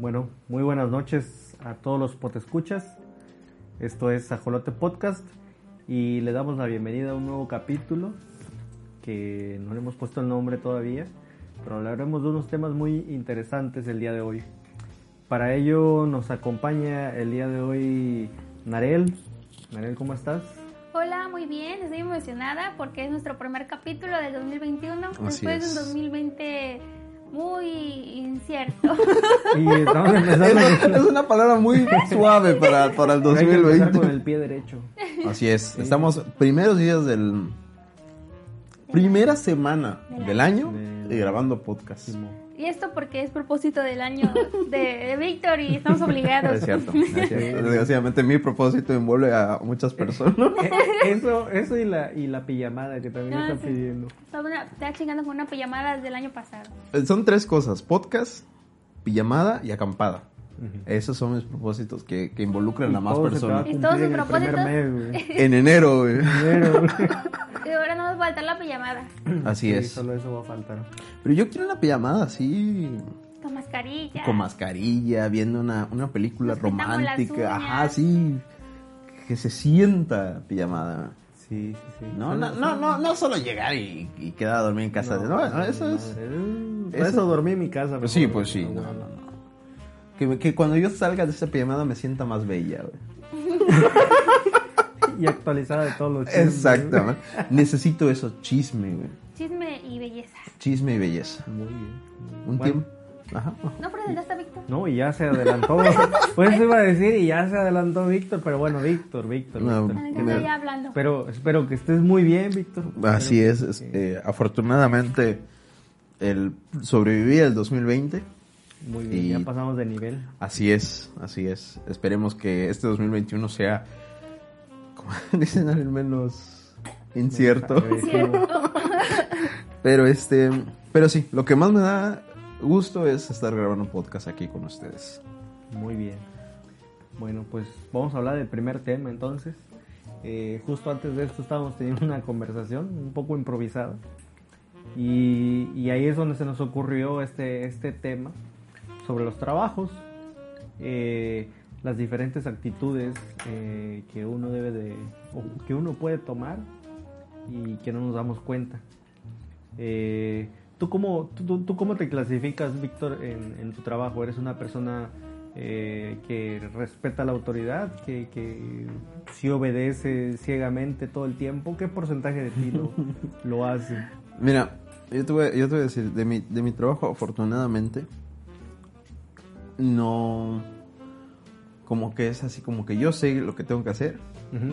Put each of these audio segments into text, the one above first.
Bueno, muy buenas noches a todos los potescuchas. Esto es Ajolote Podcast y le damos la bienvenida a un nuevo capítulo que no le hemos puesto el nombre todavía, pero hablaremos de unos temas muy interesantes el día de hoy. Para ello nos acompaña el día de hoy Narel. Narel, ¿cómo estás? Hola, muy bien, estoy emocionada porque es nuestro primer capítulo del 2021, Así después es. de un 2020 muy incierto. Y estamos empezando Es, es una palabra muy suave para, para el Hay que 2020. con el pie derecho. Así es, estamos primeros días del... Primera semana del año y grabando podcast. Y esto porque es propósito del año de, de Víctor y estamos obligados. Es cierto, es cierto. Desgraciadamente mi propósito envuelve a muchas personas. Eh, Eso, eso y la, y la pijamada que también Ah, están sí. pidiendo. Estaba chingando con una pijamada desde el año pasado. Son tres cosas, podcast, pijamada y acampada. Esos son mis propósitos que, que involucran a más va a personas. Y todos sus en propósitos. mes. En enero, güey. Enero. Y ahora no nos falta la pijamada. Así Sí, es. Solo eso va a faltar. Pero yo quiero una pijamada así, Con mascarilla. con mascarilla, viendo una, una película Nos romántica. Ajá, sí. Que se sienta pijamada. Sí, sí, sí. No, no, no, no, no solo llegar y, y quedar a dormir en casa. No, no, eso es. Eso- eso dormí en mi casa. Pues sí, pues sí. No, no, no. Que, que cuando yo salga de esa pijamada me sienta más bella, güey. Y actualizada de todos los chismes. Exactamente. Necesito eso, chisme, güey. Chisme y belleza. Chisme y belleza. Muy bien. Un Bueno, tiempo. Ajá. ¿No presentaste a Víctor? No, y ya se adelantó. pues eso iba a decir y ya se adelantó Víctor, pero bueno, Víctor, Víctor. No, Víctor. Me- hablando. Pero espero que estés muy bien, Víctor. Así Espero es. que- es, eh, afortunadamente, el sobreviví el 2020. Muy bien, y- ya pasamos de nivel. Así es, así es. Esperemos que este 2021 sea, como dicen, al menos incierto. Pero este, pero sí, lo que más me da gusto es estar grabando un podcast aquí con ustedes. Muy bien. Bueno, pues vamos a hablar del primer tema entonces. Eh, justo antes de esto estábamos teniendo una conversación un poco improvisada. Y, y ahí es donde se nos ocurrió este, este tema sobre los trabajos, eh, las diferentes actitudes eh, que uno debe de, o que uno puede tomar y que no nos damos cuenta. Eh, ¿tú, cómo, tú, tú- cómo te clasificas, Víctor, en, en tu trabajo? ¿Eres una persona eh, que respeta la autoridad, que, que si obedece ciegamente todo el tiempo? ¿Qué porcentaje de ti lo, lo hace? Mira, yo te voy, yo te voy a decir, de mi, de mi trabajo, afortunadamente, no, como que es así, como que yo sé lo que tengo que hacer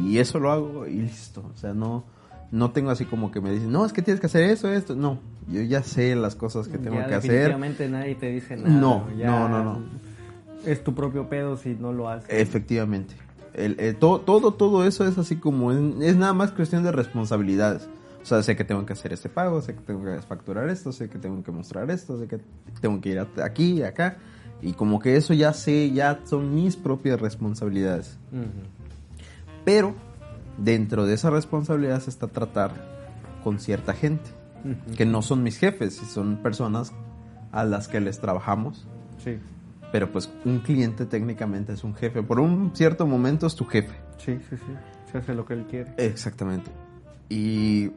y eso lo hago y listo. O sea, no, no tengo así como que me dicen, no, es que tienes que hacer eso, esto. No, yo ya sé las cosas que tengo Ya que hacer. definitivamente nadie te dice nada. No, ya no, no, no. Es tu propio pedo si no lo haces. Efectivamente. El, el- todo, todo, todo eso es así como, es, es nada más cuestión de responsabilidades. O sea, sé que tengo que hacer este pago, sé que tengo que facturar esto, sé que tengo que mostrar esto, sé que tengo que ir aquí y acá. Y como que eso ya sé, ya son mis propias responsabilidades. Pero dentro de esa responsabilidad se está tratar con cierta gente, que no son mis jefes, son personas a las que les trabajamos. Sí, Pero pues un cliente técnicamente es un jefe. Por un cierto momento es tu jefe. sí, sí, sí. Se hace lo que él quiere. Exactamente. Y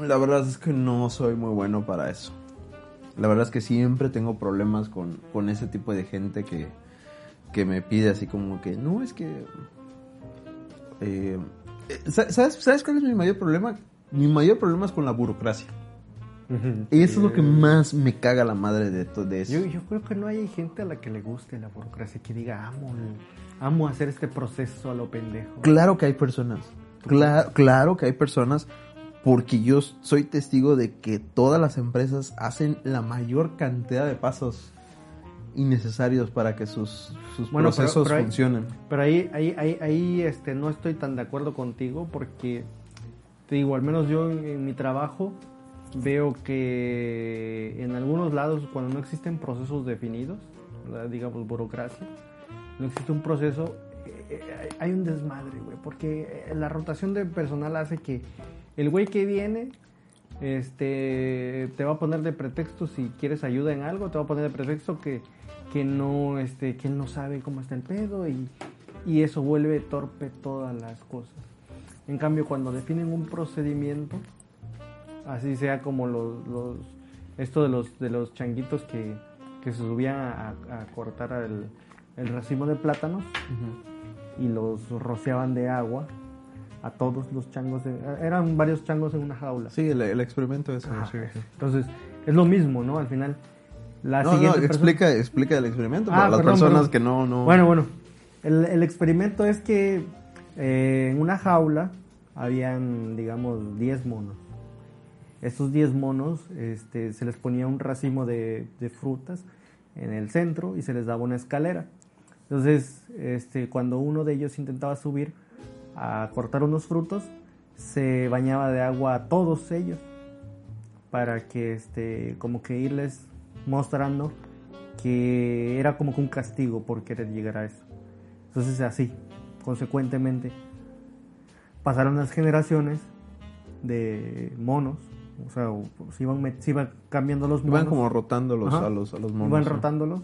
la verdad es que no soy muy bueno para eso. La verdad es que siempre tengo problemas con, con ese tipo de gente que, que me pide así como que, no, es que... eh, eh, sa- ¿sabes, ¿Sabes cuál es mi mayor problema? Mi mayor problema es con la burocracia. Y eso es lo que más me caga la madre de todo de eso. Yo, yo creo que no hay gente a la que le guste la burocracia, que diga, amo, amo hacer este proceso a lo pendejo. Claro que hay personas. Cla- claro que hay personas. Porque yo soy testigo de que todas las empresas hacen la mayor cantidad de pasos innecesarios para que sus, sus Bueno, pero- procesos pero funcionen. Pero ahí, ahí, ahí, ahí este, no estoy tan de acuerdo contigo porque, te digo, al menos yo en, en mi trabajo veo que en algunos lados cuando no existen procesos definidos, digamos burocracia, no existe un proceso, eh, eh, hay un desmadre, güey, porque eh, la rotación de personal hace que el güey que viene este te va a poner de pretexto si quieres ayuda en algo, te va a poner de pretexto que, que no este que él no sabe cómo está el pedo y, y eso vuelve torpe todas las cosas. En cambio, cuando definen un procedimiento, así sea como los, los esto de los de los changuitos que, que se subían a, a cortar el, el racimo de plátanos y los rociaban de agua a todos los changos de- eran varios changos en una jaula Sí, el, el experimento es Ajá. sí, sí. entonces es lo mismo no al final la No, no, siguiente persona- explica, explica el experimento Ah, para las perdón, personas perdón. que no, no... Bueno, bueno. El, el experimento es que eh, en una jaula habían, digamos, 10 monos. Estos 10 monos este, se les ponía un racimo de, de frutas en el centro y se les daba una escalera. Entonces, este, cuando uno de ellos intentaba subir a cortar unos frutos, se bañaba de agua a todos ellos para que este como que irles mostrando que era como que un castigo por querer llegar a eso. Entonces así, consecuentemente, pasaron las generaciones de monos, o sea, o- se iban, se iban cambiando los monos, Iban como rotando los, Ajá. a los, a los monos. iban ¿no? rotándolos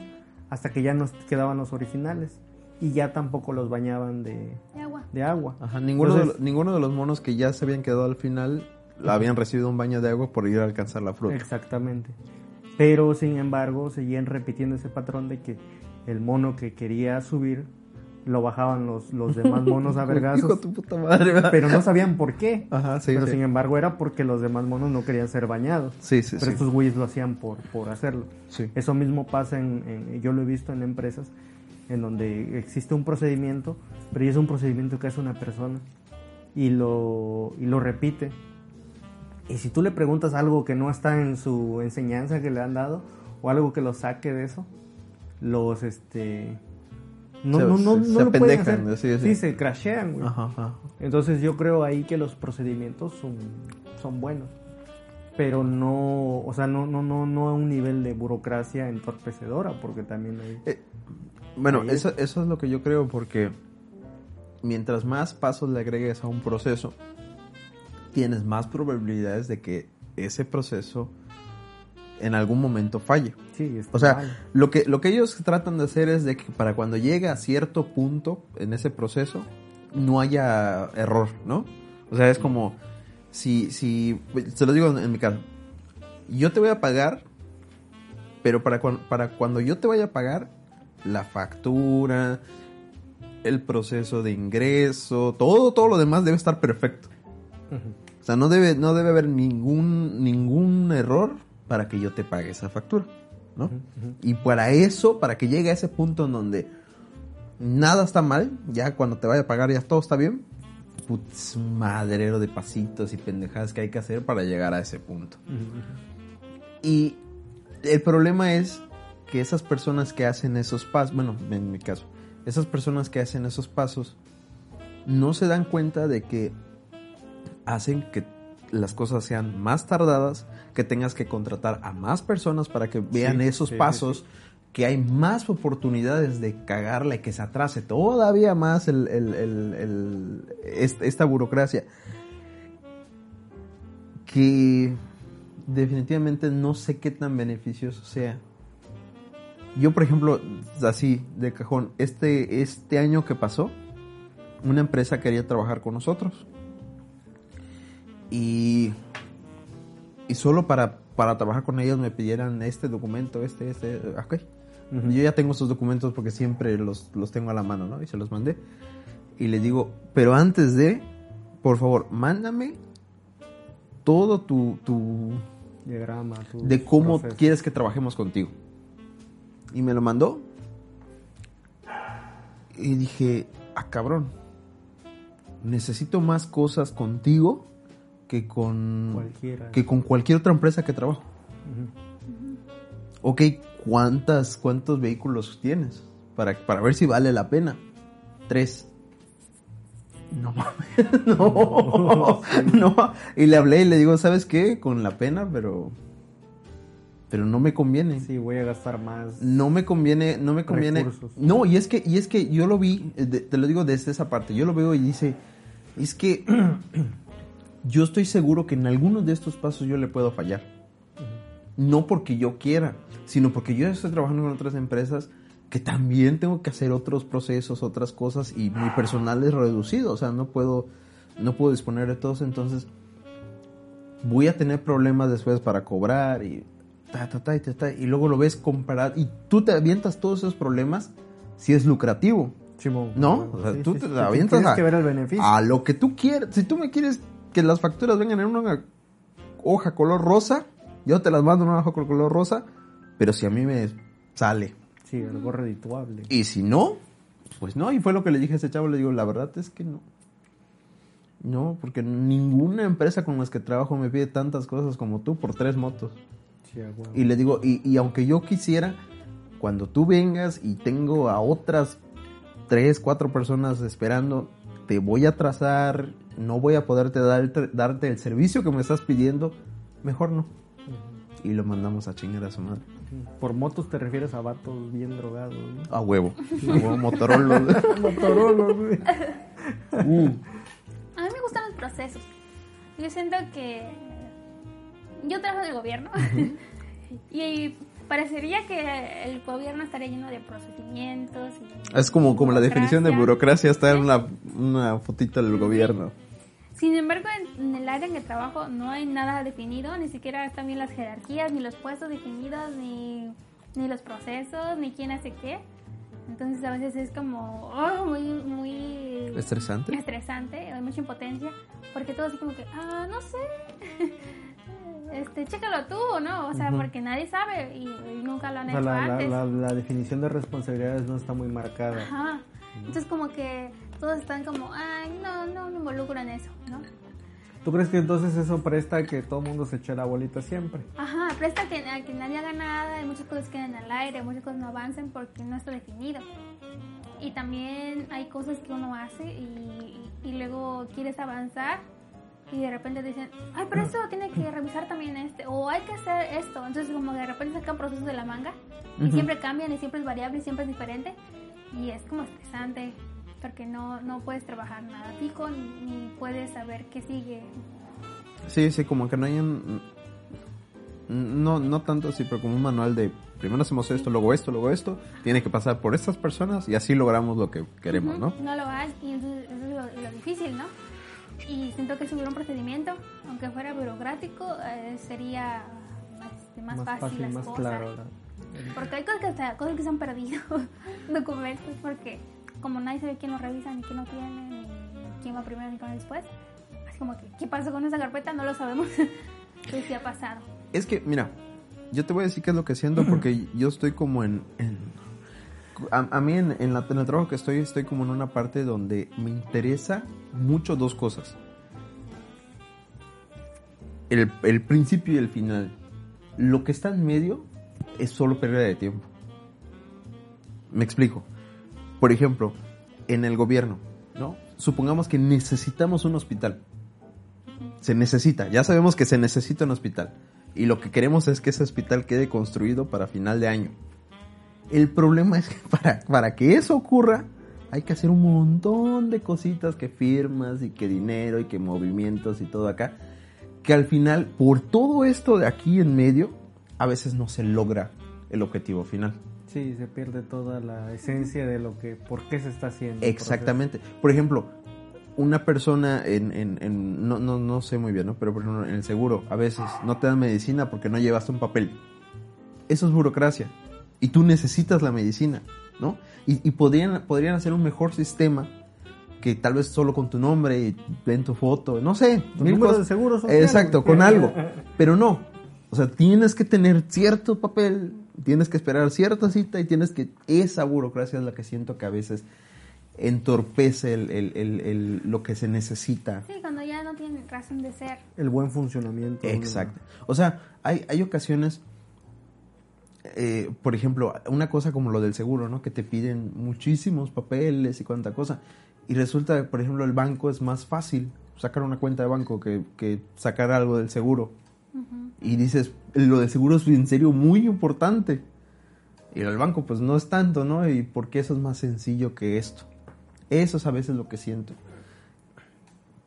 hasta que ya no quedaban los originales y ya tampoco los bañaban de, De agua. de agua. Ajá, ninguno, de, Entonces- ninguno de los monos que ya se habían quedado al final habían recibido un baño de agua por ir a alcanzar la fruta. Exactamente. Pero sin embargo, seguían repitiendo ese patrón de que el mono que quería subir lo bajaban los, los demás monos a Hijo de vergazos, tu puta madre. ¿verdad? pero no sabían por qué. Ajá, sí, pero sí. sin embargo era porque los demás monos no querían ser bañados. Sí, sí, pero sí. estos güeyes lo hacían por, por hacerlo. Sí. Eso mismo pasa en, en- yo lo he visto en empresas en donde existe un procedimiento, pero es un procedimiento que hace una persona y lo, y lo repite. Y si tú le preguntas algo que no está en su enseñanza que le han dado o algo que lo saque de eso, los este no, Se- no, no, se- no se lo pueden hacer. sí, sí. se crashean, güey. Ajá, ajá. Entonces yo creo ahí que los procedimientos son, son buenos. Pero no, o sea, no, no, no, no a un nivel de burocracia entorpecedora, porque también hay... Eh, Bueno, Ahí es. eso, eso es lo que yo creo porque mientras más pasos le agregues a un proceso, tienes más probabilidades de que ese proceso en algún momento falle. Sí, O sea, mal. lo que, lo que ellos tratan de hacer es de que para cuando llegue a cierto punto en ese proceso, no haya error, ¿no? O sea, es como, si, si, se lo digo en, en mi caso, yo te voy a pagar, pero para, cuan- para cuando yo te vaya a pagar, la factura, el proceso de ingreso, todo, todo lo demás debe estar perfecto. O sea, no debe, no debe haber ningún, ningún error para que yo te pague esa factura, ¿no? Y para eso, para que llegue a ese punto en donde nada está mal, ya cuando te vaya a pagar ya todo está bien, putz, madrero de pasitos y pendejadas que hay que hacer para llegar a ese punto. Y el problema es que esas personas que hacen esos pasos, bueno, en mi caso, esas personas que hacen esos pasos no se dan cuenta de que hacen que las cosas sean más tardadas, que tengas que contratar a más personas para que vean Sí, esos sí, sí, pasos, que hay más oportunidades de cagarla y que se atrase todavía más el- el- el- el- est- esta burocracia. Que definitivamente no sé qué tan beneficioso sea. Yo, por ejemplo, así de cajón, este, este año que pasó, una empresa quería trabajar con nosotros. Y, y solo para, para trabajar con ellos me pidieran este documento, este, este, ok. Yo ya tengo estos documentos porque siempre los, los tengo a la mano, ¿no? Y se los mandé. Y le digo, pero antes de, por favor, mándame todo tu, tu, Diagrama, de cómo procesos. quieres que trabajemos contigo. Y me lo mandó. Y dije, ah, cabrón. Necesito más cosas contigo que con Cualquiera. que con cualquier otra empresa que trabajo. Ujú. ok, ¿cuántas, ¿cuántos vehículos tienes? Para, para ver si vale la pena. Tres. No mames, no, no. Y le hablé y le digo, ¿sabes qué? Con la pena, pero pero no me conviene. Sí, voy a gastar más. No me conviene, no me conviene. Recursos. No, y es que y es que yo lo vi, eh, de- te lo digo desde esa parte. Yo lo veo y dice, es que yo estoy seguro que en algunos de estos pasos yo le puedo fallar. No porque yo quiera, sino porque yo estoy trabajando con otras empresas que también tengo que hacer otros procesos, otras cosas y mi personal es reducido, o sea, no puedo no puedo disponer de todos, entonces voy a tener problemas después para cobrar y ta, ta, ta, y ta, ta, y luego lo ves comparar y tú te avientas todos esos problemas si es lucrativo. Simón. ¿No? O sea, Sí, tú sí, te sí, avientas Tienes a, que ver el beneficio. a lo que tú quieres. Si tú me quieres que las facturas vengan en una hoja color rosa, yo te las mando en una hoja color rosa, pero si a mí me sale. Sí, algo redituable. Y si no, pues no. Y fue lo que le dije a ese chavo, le digo, la verdad es que no. No, porque ninguna empresa con las que trabajo me pide tantas cosas como tú por tres motos. Sí. Y le digo, y, y aunque yo quisiera, cuando tú vengas y tengo a otras tres, cuatro personas esperando, te voy a trazar, no voy a poderte dar, darte el servicio que me estás pidiendo, mejor no. Y lo mandamos a chingar a su madre. Por motos te refieres a vatos bien drogados. ¿no? A huevo. A huevo, Motorola. Motorola, güey. Uh, A mí me gustan los procesos. Yo siento que yo trabajo en el gobierno y parecería que el gobierno estaría lleno de procedimientos. y es como, como la definición de burocracia. está en una, una fotito del gobierno. Sin embargo, en, en el área en que trabajo no hay nada definido, ni siquiera están bien las jerarquías, ni los puestos definidos, ni, ni los procesos, ni quién hace qué. Entonces a veces es como oh, muy, muy Estresante. estresante, hay mucha impotencia, porque todo así como que, ah, no sé, este, chécalo tú, ¿no? O sea, Ujú. porque nadie sabe y, y nunca lo han O sea, hecho la, la, antes. la, la definición de responsabilidades no está muy marcada. Ajá. Entonces como que todos están como, ay, no, no me involucro en eso, ¿no? ¿Tú crees que entonces eso presta a que todo el mundo se eche la bolita siempre? Ajá, presta que, a que nadie haga nada, hay muchas cosas quedan al aire, muchas cosas no avancen porque no está definido. Y también hay cosas que uno hace y, y luego quieres avanzar y de repente dicen, ay, pero esto tiene que revisar también este, o hay que hacer esto. Entonces como que de repente sacan procesos de la manga y Ujú. siempre cambian y siempre es variable y siempre es diferente y es como estresante porque no, no puedes trabajar nada fijo ni, ni puedes saber qué sigue. Sí, sí, como que no hay un... No, no tanto así, pero como un manual de primero hacemos esto, luego esto, luego esto, tiene que pasar por estas personas y así logramos lo que queremos, ¿no? No lo hay y entonces eso es lo, lo difícil, ¿no? Y siento que si hubiera un procedimiento, aunque fuera burocrático, eh, sería más, más fácil, las más cosas. claro. la- Porque hay cosas que, cosas que se han perdido, documentos, porque como nadie sabe quién lo revisa, ni quién lo tiene, ni quién va primero, ni quién va después, así como que, ¿qué pasó con esa carpeta? No lo sabemos. Entonces, ¿qué ha pasado? Es que, mira, yo te voy a decir qué es lo que siento porque yo estoy como en... en- a, a mí en, en la- en el trabajo que estoy, estoy como en una parte donde me interesa mucho dos cosas. El, el principio y el final. Lo que está en medio es solo pérdida de tiempo. Me explico. Por ejemplo, en el gobierno, ¿no? Supongamos que necesitamos un hospital. Se necesita, ya sabemos que se necesita un hospital. Y lo que queremos es que ese hospital quede construido para final de año. El problema es que para, para que eso ocurra, hay que hacer un montón de cositas que firmas y que dinero y que movimientos y todo acá. Que al final, por todo esto de aquí en medio, a veces no se logra el objetivo final. Sí, se pierde toda la esencia de lo que, por qué se está haciendo. Exactamente. Por ejemplo, una persona en, en- en- no, no, no sé muy bien, ¿no? Pero por ejemplo, en el seguro, a veces no te dan medicina porque no llevaste un papel. Eso es burocracia. Y tú necesitas la medicina, ¿no? Y, y podrían, podrían hacer un mejor sistema que tal vez solo con tu nombre y ven tu foto, no sé. Mil cosas. de seguro social. Exacto, con algo. Pero no. O sea, tienes que tener cierto papel, tienes que esperar cierta cita y tienes que... Esa burocracia es la que siento que a veces entorpece el, el- el- el- lo que se necesita. Sí, cuando ya no tienen razón de ser. El buen funcionamiento. Exacto. O sea, hay, hay ocasiones... eh, por ejemplo, una cosa como lo del seguro, ¿no? Que te piden muchísimos papeles y cuánta cosa. Y resulta por ejemplo, el banco es más fácil sacar una cuenta de banco que, que sacar algo del seguro. Y dices, lo del seguro es en serio muy importante. Y el banco, pues no es tanto, ¿no? Y porque eso es más sencillo que esto. Eso es a veces lo que siento.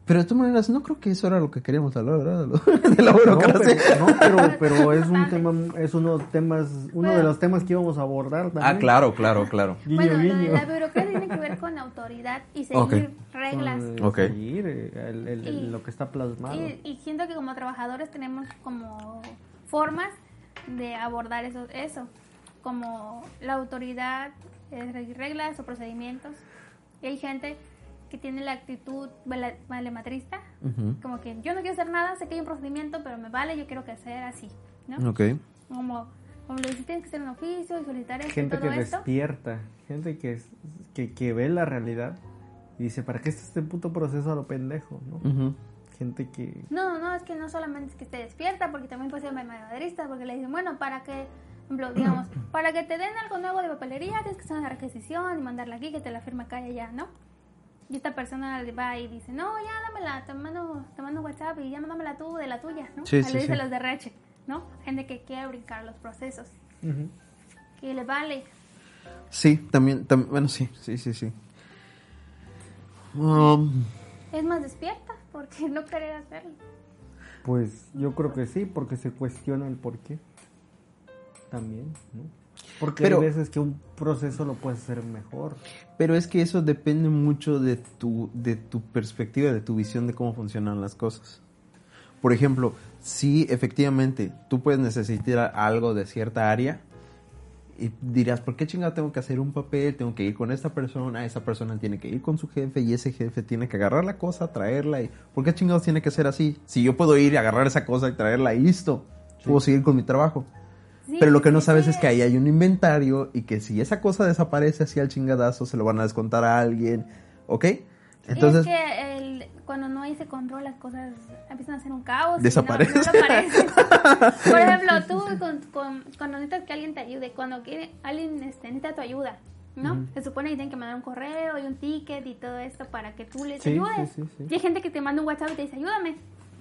Pero de todas maneras, no creo que eso era lo que queríamos hablar, ¿verdad? De, lo- de la No, burocracia. pero, no, pero, pero es un tema, es uno, temas, uno de los temas que íbamos a abordar también. Ah, claro, claro, claro. Guiño, bueno, lo de guiño. la burocracia tiene que ver con autoridad y seguir Ok. reglas. Con, Ok. seguir, eh, el- el- el- Y- lo que está plasmado. Y, y siento que como trabajadores tenemos como formas de abordar eso, eso como la autoridad, eh, seguir reglas o procedimientos. Y hay gente que tiene la actitud vale- valematrista, Ujú. como que yo no quiero hacer nada, sé que hay un procedimiento, pero me vale, yo quiero que sea así, ¿no? Ok. Como, como le dices, tienes que hacer un oficio y solicitar esto gente todo que esto. despierta, gente que, que, que ve la realidad y dice, ¿para qué está este puto proceso a lo pendejo? ¿no? Ujú. Gente que... No, no, es que no solamente es que esté despierta, porque también puede ser madrista, porque le dicen, bueno, para que, digamos, para que te den algo nuevo de papelería, tienes que hacer una requisición y mandarla aquí, que te la firma acá y allá, ¿no? Y esta persona va y dice, no, ya dámela, te mando, te mando WhatsApp y ya mándamela tú de la tuya, ¿no? Sí, le dice sí. los de Reche, ¿no? Gente que quiere brincar los procesos, Ujú. que le vale. Sí, también, tam- bueno, sí, sí, sí, sí. Um, Es más despierta, porque no querer hacerlo. Pues yo creo que sí, porque se cuestiona el por qué. También, ¿no? Porque Pero- hay veces que un proceso lo puedes hacer mejor. pero es que eso depende mucho de tu, de tu perspectiva, de tu visión de cómo funcionan las cosas. Por ejemplo, si efectivamente tú puedes necesitar algo de cierta área y dirás, ¿por qué chingado tengo que hacer un papel? Tengo que ir con esta persona, esa persona tiene que ir con su jefe y ese jefe tiene que agarrar la cosa, traerla. Y, ¿Por qué chingados tiene que ser así? Si yo puedo ir y agarrar esa cosa y traerla y listo, puedo seguir con mi trabajo. Sí, Pero lo que no sabes sí. es que ahí hay un inventario y que si esa cosa desaparece así al chingadazo, se lo van a descontar a alguien, ¿ok? Entonces, es que el- cuando no hay ese control, las cosas empiezan a ser un caos. Desaparecen. no- no. Por ejemplo, tú con- con- cuando necesitas que alguien te ayude, cuando quiere, alguien este, necesita tu ayuda, ¿no? Se supone que tienen que mandar un correo y un ticket y todo esto para que tú les Sí, ayudes. sí, sí, sí. Y hay gente que te manda un WhatsApp y te dice, ayúdame.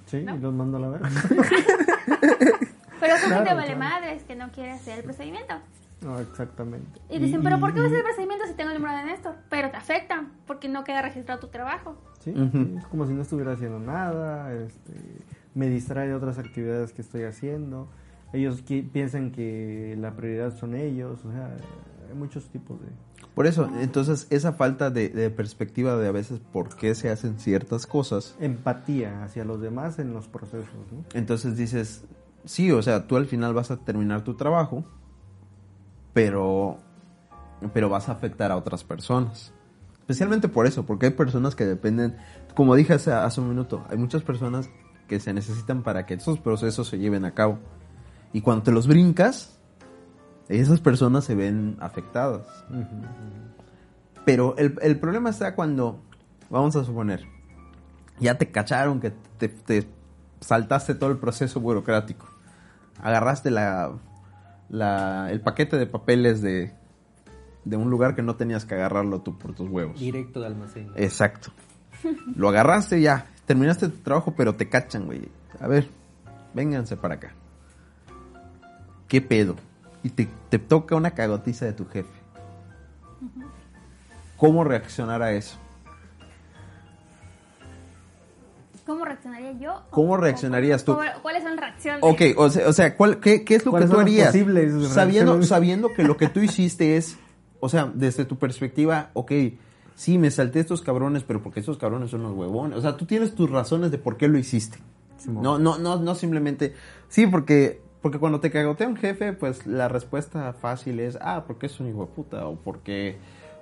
Sí, ¿No? y los mando a la verga. Pero gente Claro, vale claro. madres que no quiere hacer el procedimiento. no, exactamente. Y dicen, ¿pero por qué y- vas a hacer el procedimiento si tengo el número de Néstor? Pero te afecta porque no queda registrado tu trabajo. Sí, Ujú. sí, es como si no estuviera haciendo nada, este, me distrae de otras actividades que estoy haciendo. Ellos qui- piensan que la prioridad son ellos, o sea, hay muchos tipos de... por eso, entonces esa falta de, de perspectiva de a veces por qué se hacen ciertas cosas, empatía hacia los demás en los procesos, ¿no? entonces dices, sí, o sea, tú al final vas a terminar tu trabajo, pero, pero vas a afectar a otras personas. Especialmente por eso, porque hay personas que dependen, como dije hace, un minuto, hay muchas personas que se necesitan para que esos procesos se lleven a cabo. Y cuando te los brincas, esas personas se ven afectadas. Pero el, problema está cuando, vamos a suponer, ya te cacharon que te saltaste todo el proceso burocrático. Agarraste la, la- el paquete de papeles de, de un lugar que no tenías que agarrarlo tú por tus huevos. Directo de almacén. Exacto. Lo agarraste ya, terminaste tu trabajo, pero te cachan, güey. A ver, vénganse para acá. ¿Qué pedo? Y te, te toca una cagotiza de tu jefe. ¿Cómo reaccionar a eso? ¿Cómo reaccionaría yo? ¿Cómo reaccionarías tú? ¿Cuáles son las reacciones? Ok, o sea, o sea, ¿cuál- qué, qué es lo que ¿Cuáles tú harías? Sabiendo, sabiendo que lo que tú hiciste es, o sea, desde tu perspectiva, ok, sí, me salté estos cabrones, pero porque estos cabrones son los huevones. O sea, tú tienes tus razones de por qué lo hiciste. No, no, no, no simplemente, sí, porque, porque cuando te cagotea un jefe, pues la respuesta fácil es, ah, porque es un hijo de puta, o porque,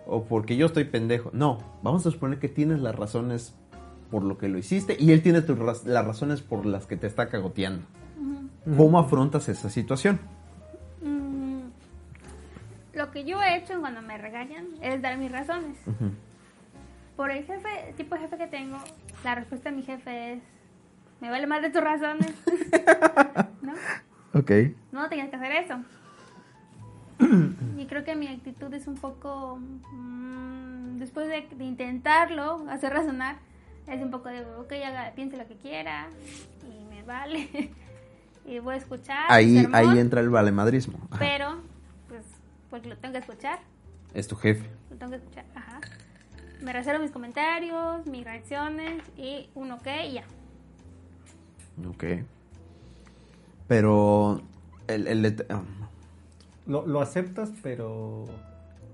o porque yo estoy pendejo. No, vamos a suponer que tienes las razones por lo que lo hiciste y él tiene tus las razones por las que te está cagoteando. ¿Cómo afrontas esa situación? Mm, lo que yo he hecho cuando me regañan es dar mis razones. Por el jefe, el tipo de jefe que tengo, la respuesta de mi jefe es, me vale más de tus razones. ¿No? Ok. No tenías que hacer eso. y creo que mi actitud es un poco, mm, después de, de intentarlo, hacer razonar, es un poco de, ok, haga, piense lo que quiera y me vale. y voy a escuchar. el Ahí, sermón, ahí entra el valemadrismo. Ajá. Pero, pues, porque lo tengo que escuchar. Es tu jefe. Lo tengo que escuchar, ajá. Me reservo mis comentarios, mis reacciones y un ok y ya. Ok. Pero el, el ah, Lo, lo aceptas, pero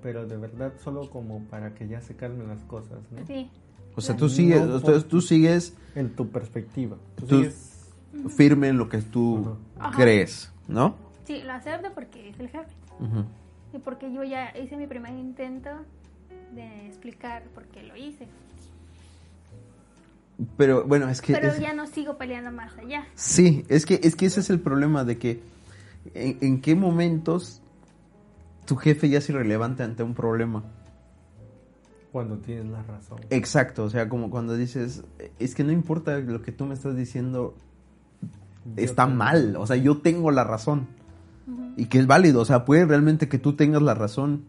pero de verdad solo como para que ya se calmen las cosas, ¿no? Sí. O sea, tú sigues, No, entonces tú sigues En tu perspectiva. Tú Tú- sigues- firme en lo que tú Ajá. crees, ¿no? Sí, lo acepto porque es el jefe. Y porque yo ya hice mi primer intento de explicar por qué lo hice. Pero bueno, es que Pero es- ya no sigo peleando más allá. sí, es que es que ese es el problema de que en, en qué momentos tu jefe ya es irrelevante ante un problema. Cuando tienes la razón. Exacto, o sea, como cuando dices, es que no importa lo que tú me estás diciendo, está tengo- mal, o sea, yo tengo la razón. Y que es válido, o sea, puede realmente que tú tengas la razón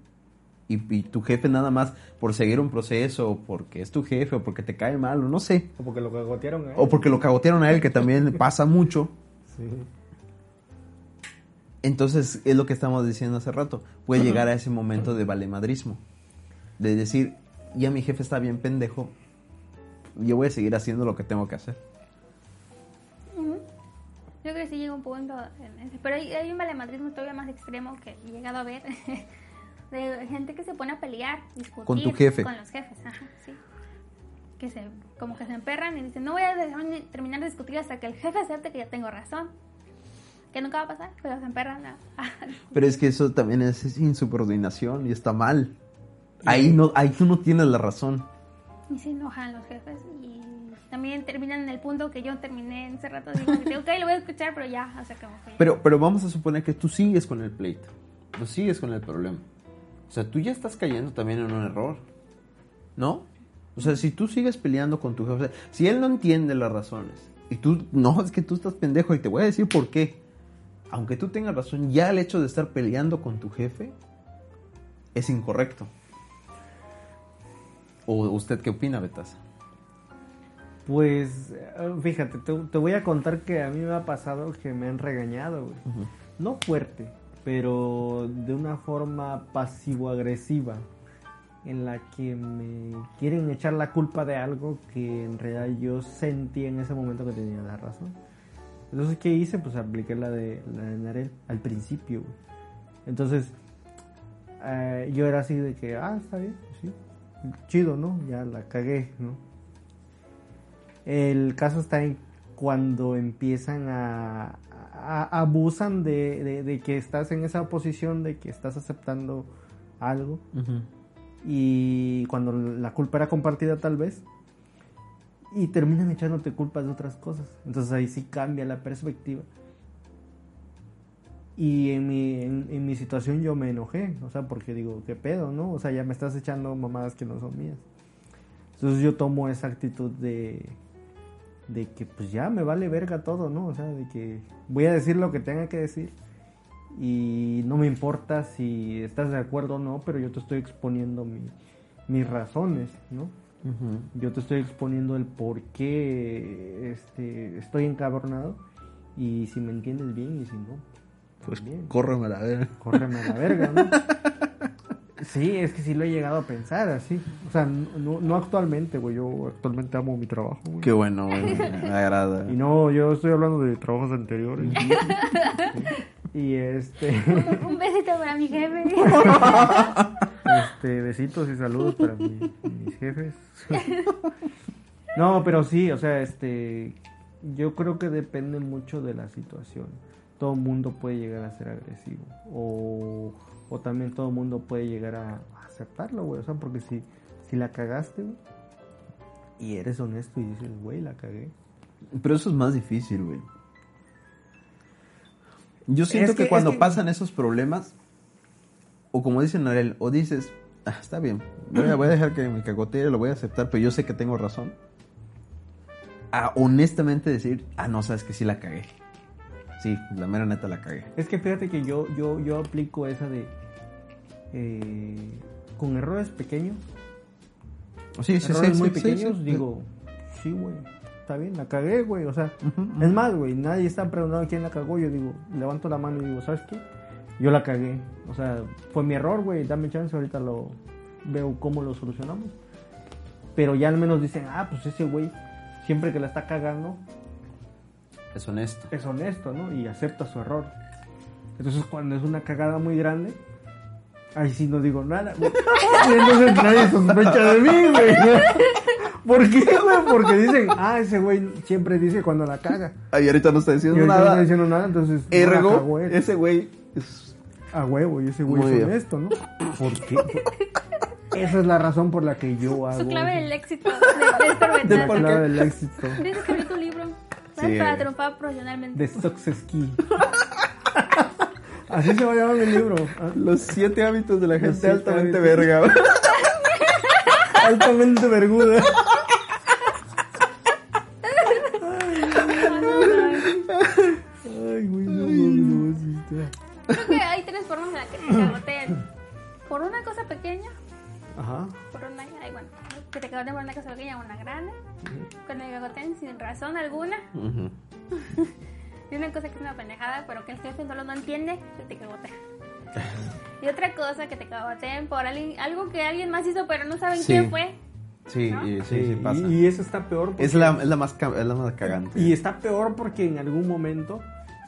y, y tu jefe nada más por seguir un proceso, o porque es tu jefe, o porque te cae mal, o no sé, O porque lo cagotearon a él. o porque lo cagotearon a él, que también pasa mucho. Sí. Entonces, es lo que estamos diciendo hace rato, puede llegar a ese momento de valemadrismo, de decir, ya mi jefe está bien pendejo, yo voy a seguir haciendo lo que tengo que hacer. Yo creo que sí llega un punto en ese. Pero hay, hay un valemadrismo todavía más extremo que he llegado a ver. de gente que se pone a pelear, discutir. Con tu jefe. Con los jefes, ajá, sí. Que se, como que se emperran y dicen, no voy a terminar de discutir hasta que el jefe acepte que yo tengo razón. Que nunca va a pasar, pero se emperran a... Pero es que eso también es insubordinación y está mal. Ahí no, ahí tú no tienes la razón. y se enojan los jefes y también terminan en el punto que yo terminé en ese rato. Digo, ok, lo voy a escuchar, pero ya, o sea, como que... Pero, pero vamos a suponer que tú sigues con el pleito. Tú sigues con el problema. O sea, tú ya estás cayendo también en un error. ¿No? O sea, si tú sigues peleando con tu jefe, o sea, si él no entiende las razones y tú, no, es que tú estás pendejo y te voy a decir por qué. Aunque tú tengas razón, ya el hecho de estar peleando con tu jefe es incorrecto. ¿O usted qué opina, Betasa? Pues, fíjate, te, te voy a contar que a mí me ha pasado que me han regañado, güey. No fuerte, pero de una forma pasivo-agresiva, en la que me quieren echar la culpa de algo que en realidad yo sentí en ese momento que tenía la razón. Entonces, ¿qué hice? Pues apliqué la de, la de Narel al principio, güey. Entonces, eh, yo era así de que, ah, está bien, chido, ¿no? Ya la cagué, ¿no? El caso está en cuando empiezan a, a- abusan de, de- de que estás en esa posición de que estás aceptando algo y cuando la culpa era compartida tal vez y terminan echándote culpas de otras cosas. Entonces ahí sí cambia la perspectiva. Y en mi, en, en mi situación yo me enojé, o sea, porque digo, ¿qué pedo, no? O sea, ya me estás echando mamadas que no son mías. Entonces yo tomo esa actitud de, de que pues ya me vale verga todo, ¿no? O sea, de que voy a decir lo que tenga que decir y no me importa si estás de acuerdo o no, pero yo te estoy exponiendo mi- mis razones, ¿no? Yo te estoy exponiendo el por qué este, estoy encabronado y si me entiendes bien y si no, Pues bien. córreme a la verga. córreme a la verga, ¿no? Sí, es que sí lo he llegado a pensar así. O sea, no, no actualmente, güey. Yo actualmente amo mi trabajo, güey. Qué bueno, güey, me agrada. Y no, yo estoy hablando de trabajos anteriores. y este, Un besito para mi jefe. este, besitos y saludos para mi- mis jefes. no, pero sí, o sea, este, yo creo que depende mucho de la situación. Todo mundo puede llegar a ser agresivo. O, o también todo mundo puede llegar a aceptarlo, güey. O sea, porque si, si la cagaste, güey, y eres honesto y dices, güey, la cagué. Pero eso es más difícil, güey. Yo siento Es que, que- cuando es que- pasan esos problemas, o como dice Narel, o dices, "Ah, está bien, voy a, voy a dejar que me cagotee, lo voy a aceptar, pero yo sé que tengo razón. A honestamente decir, ah, no, sabes que sí la cagué. Sí, la mera neta la cagué. Es que fíjate que yo, yo, yo aplico esa de eh, con errores pequeños, Sí, sí, errores sí, muy pequeños, sí. digo, sí, güey, está bien, la cagué, güey, o sea, es más, güey, nadie está preguntando quién la cagó, yo digo, levanto la mano y digo, ¿sabes qué? Yo la cagué, o sea, fue mi error, güey, dame chance, ahorita lo veo cómo lo solucionamos. Pero ya al menos dicen, ah, pues ese güey, siempre que la está cagando, Es honesto. es honesto, ¿no? Y acepta su error. Entonces cuando es una cagada muy grande, ahí sí no digo nada, güey. Y entonces nadie sospecha de mí, güey. ¿Por qué, güey? Porque dicen, ah, ese güey siempre dice cuando la caga. Ay, ahorita no está Y diciendo ahorita no está nada. diciendo nada, entonces no Ergo, cagó él. ese güey es... a huevo y ese güey Muy es bien. honesto, ¿no? ¿Por qué? Esa es la razón por la que yo hago Su clave del éxito de, de La Roberto. clave del éxito. Tienes que escribir tu libro. ¿Sabes? Sí. Para triunfar profesionalmente. De Success Key. Así se va a llamar mi libro. Los siete hábitos de la gente altamente hábitos. verga. Altamente verguda. Que te cagoteen por una cosa pequeña o una grande. Cuando te cagoteen sin razón alguna. Ujú. Y una cosa que es una pendejada, pero que el jefe solo no entiende, que te cagotea. Y otra cosa que te cagoteen por alguien, algo que alguien más hizo, pero no saben Sí. quién fue. Sí, ¿No? y- sí, sí, pasa. Y, y eso está peor. Porque, Es la, es la más es la más cagante. y está peor porque en algún momento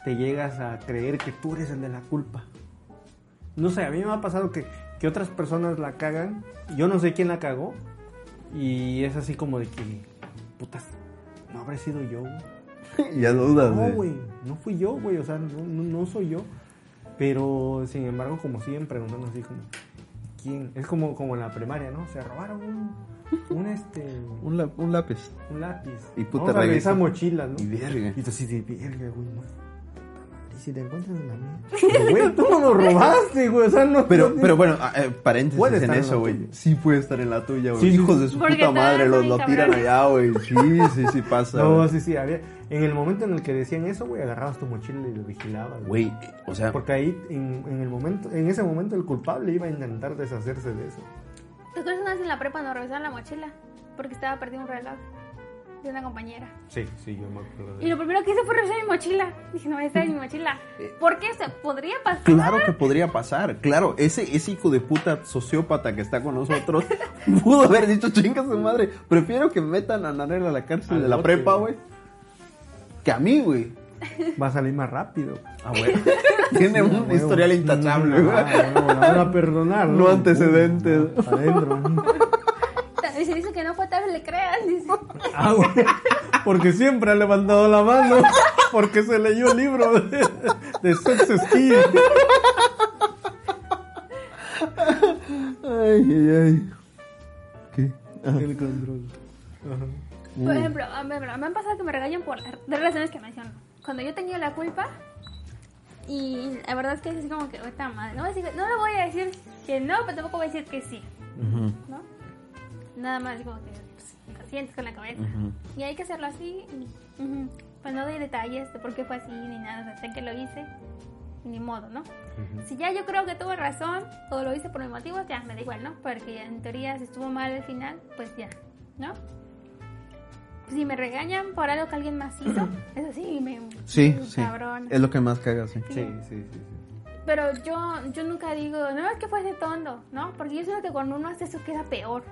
te llegas a creer que tú eres el de la culpa. No sé, a mí me ha pasado que, que otras personas la cagan. Yo no sé quién la cagó. Y es así como de que, putas, no habré sido yo. güey. ya dudas, No, güey. güey, no fui yo, güey, o sea, no, no, no soy yo. Pero, sin embargo, como siguen preguntando así como, ¿quién? Es como, como en la primaria, ¿no? Se robaron un, un este, Un, la- un lápiz. un lápiz. Y puta, Vamos a revisar mochilas, ¿no? Y verga. Y tú así de verga, güey, si te encuentras en la mía. Pero, Güey, tú no lo robaste, güey, o sea, no. Pero, no- pero bueno, ah, eh, paréntesis Puede en eso, güey. Sí puede estar en la tuya, güey. Sí, Hijos de su Porque puta madre, los lo tiran allá, güey. Sí, sí, sí pasa. No, sí, sí, había. En el momento en el que decían eso, güey, agarrabas tu mochila y lo vigilabas. Güey, o sea, Porque ahí, en, en el momento, en ese momento, el culpable iba a intentar deshacerse de eso. ¿Te acuerdas una vez en la prepa nos revisaron la mochila? Porque estaba perdido un reloj de una compañera. Sí, sí, yo me acuerdo Y lo primero que hice fue revisar mi mochila. Dije, no, esta es mi mochila. ¿Por qué? se podría pasar. Claro que podría pasar, claro, ese, ese hijo de puta sociópata que está con nosotros pudo haber dicho chinga su madre, prefiero que metan a Nanel a la cárcel Al de la bote, prepa, güey. que a mí, güey. Va a salir más rápido. Ah, güey. Tiene un Huevo. historial intachable, güey. Ah, no, van a perdonar. No antecedentes. Pum, Adentro. Y se dice que no fue tal le creas. Dice. Ah, güey. Porque siempre ha levantado la mano. Porque se leyó el libro de, de Key. Ay, ay, ay. ¿Qué? Ah, El control. Ajá. Por ejemplo, a mí- me han pasado que me regañan por las dos razones que menciono. Cuando yo tenía la culpa, y la verdad es que es así como que, esta madre, no, voy a decir- no le voy a decir que no, pero tampoco voy a decir que sí, ujú, ¿no? Nada más como que pues, sientes con la cabeza. Y hay que hacerlo así. Pues no doy detalles de por qué fue así ni nada. O sea, sé que lo hice, ni modo, ¿no? Si ya yo creo que tuve razón o lo hice por mis motivos, ya me da igual, ¿no? Porque en teoría si estuvo mal al final, pues ya, ¿no? Si me regañan por algo que alguien más hizo, eso sí, me... Sí, me sí. cabrona. Es lo que más caga, sí. Sí, sí, sí. sí. Pero yo, yo nunca digo, no, es que fue ese tonto, ¿no? Porque yo siento que cuando uno hace eso queda peor.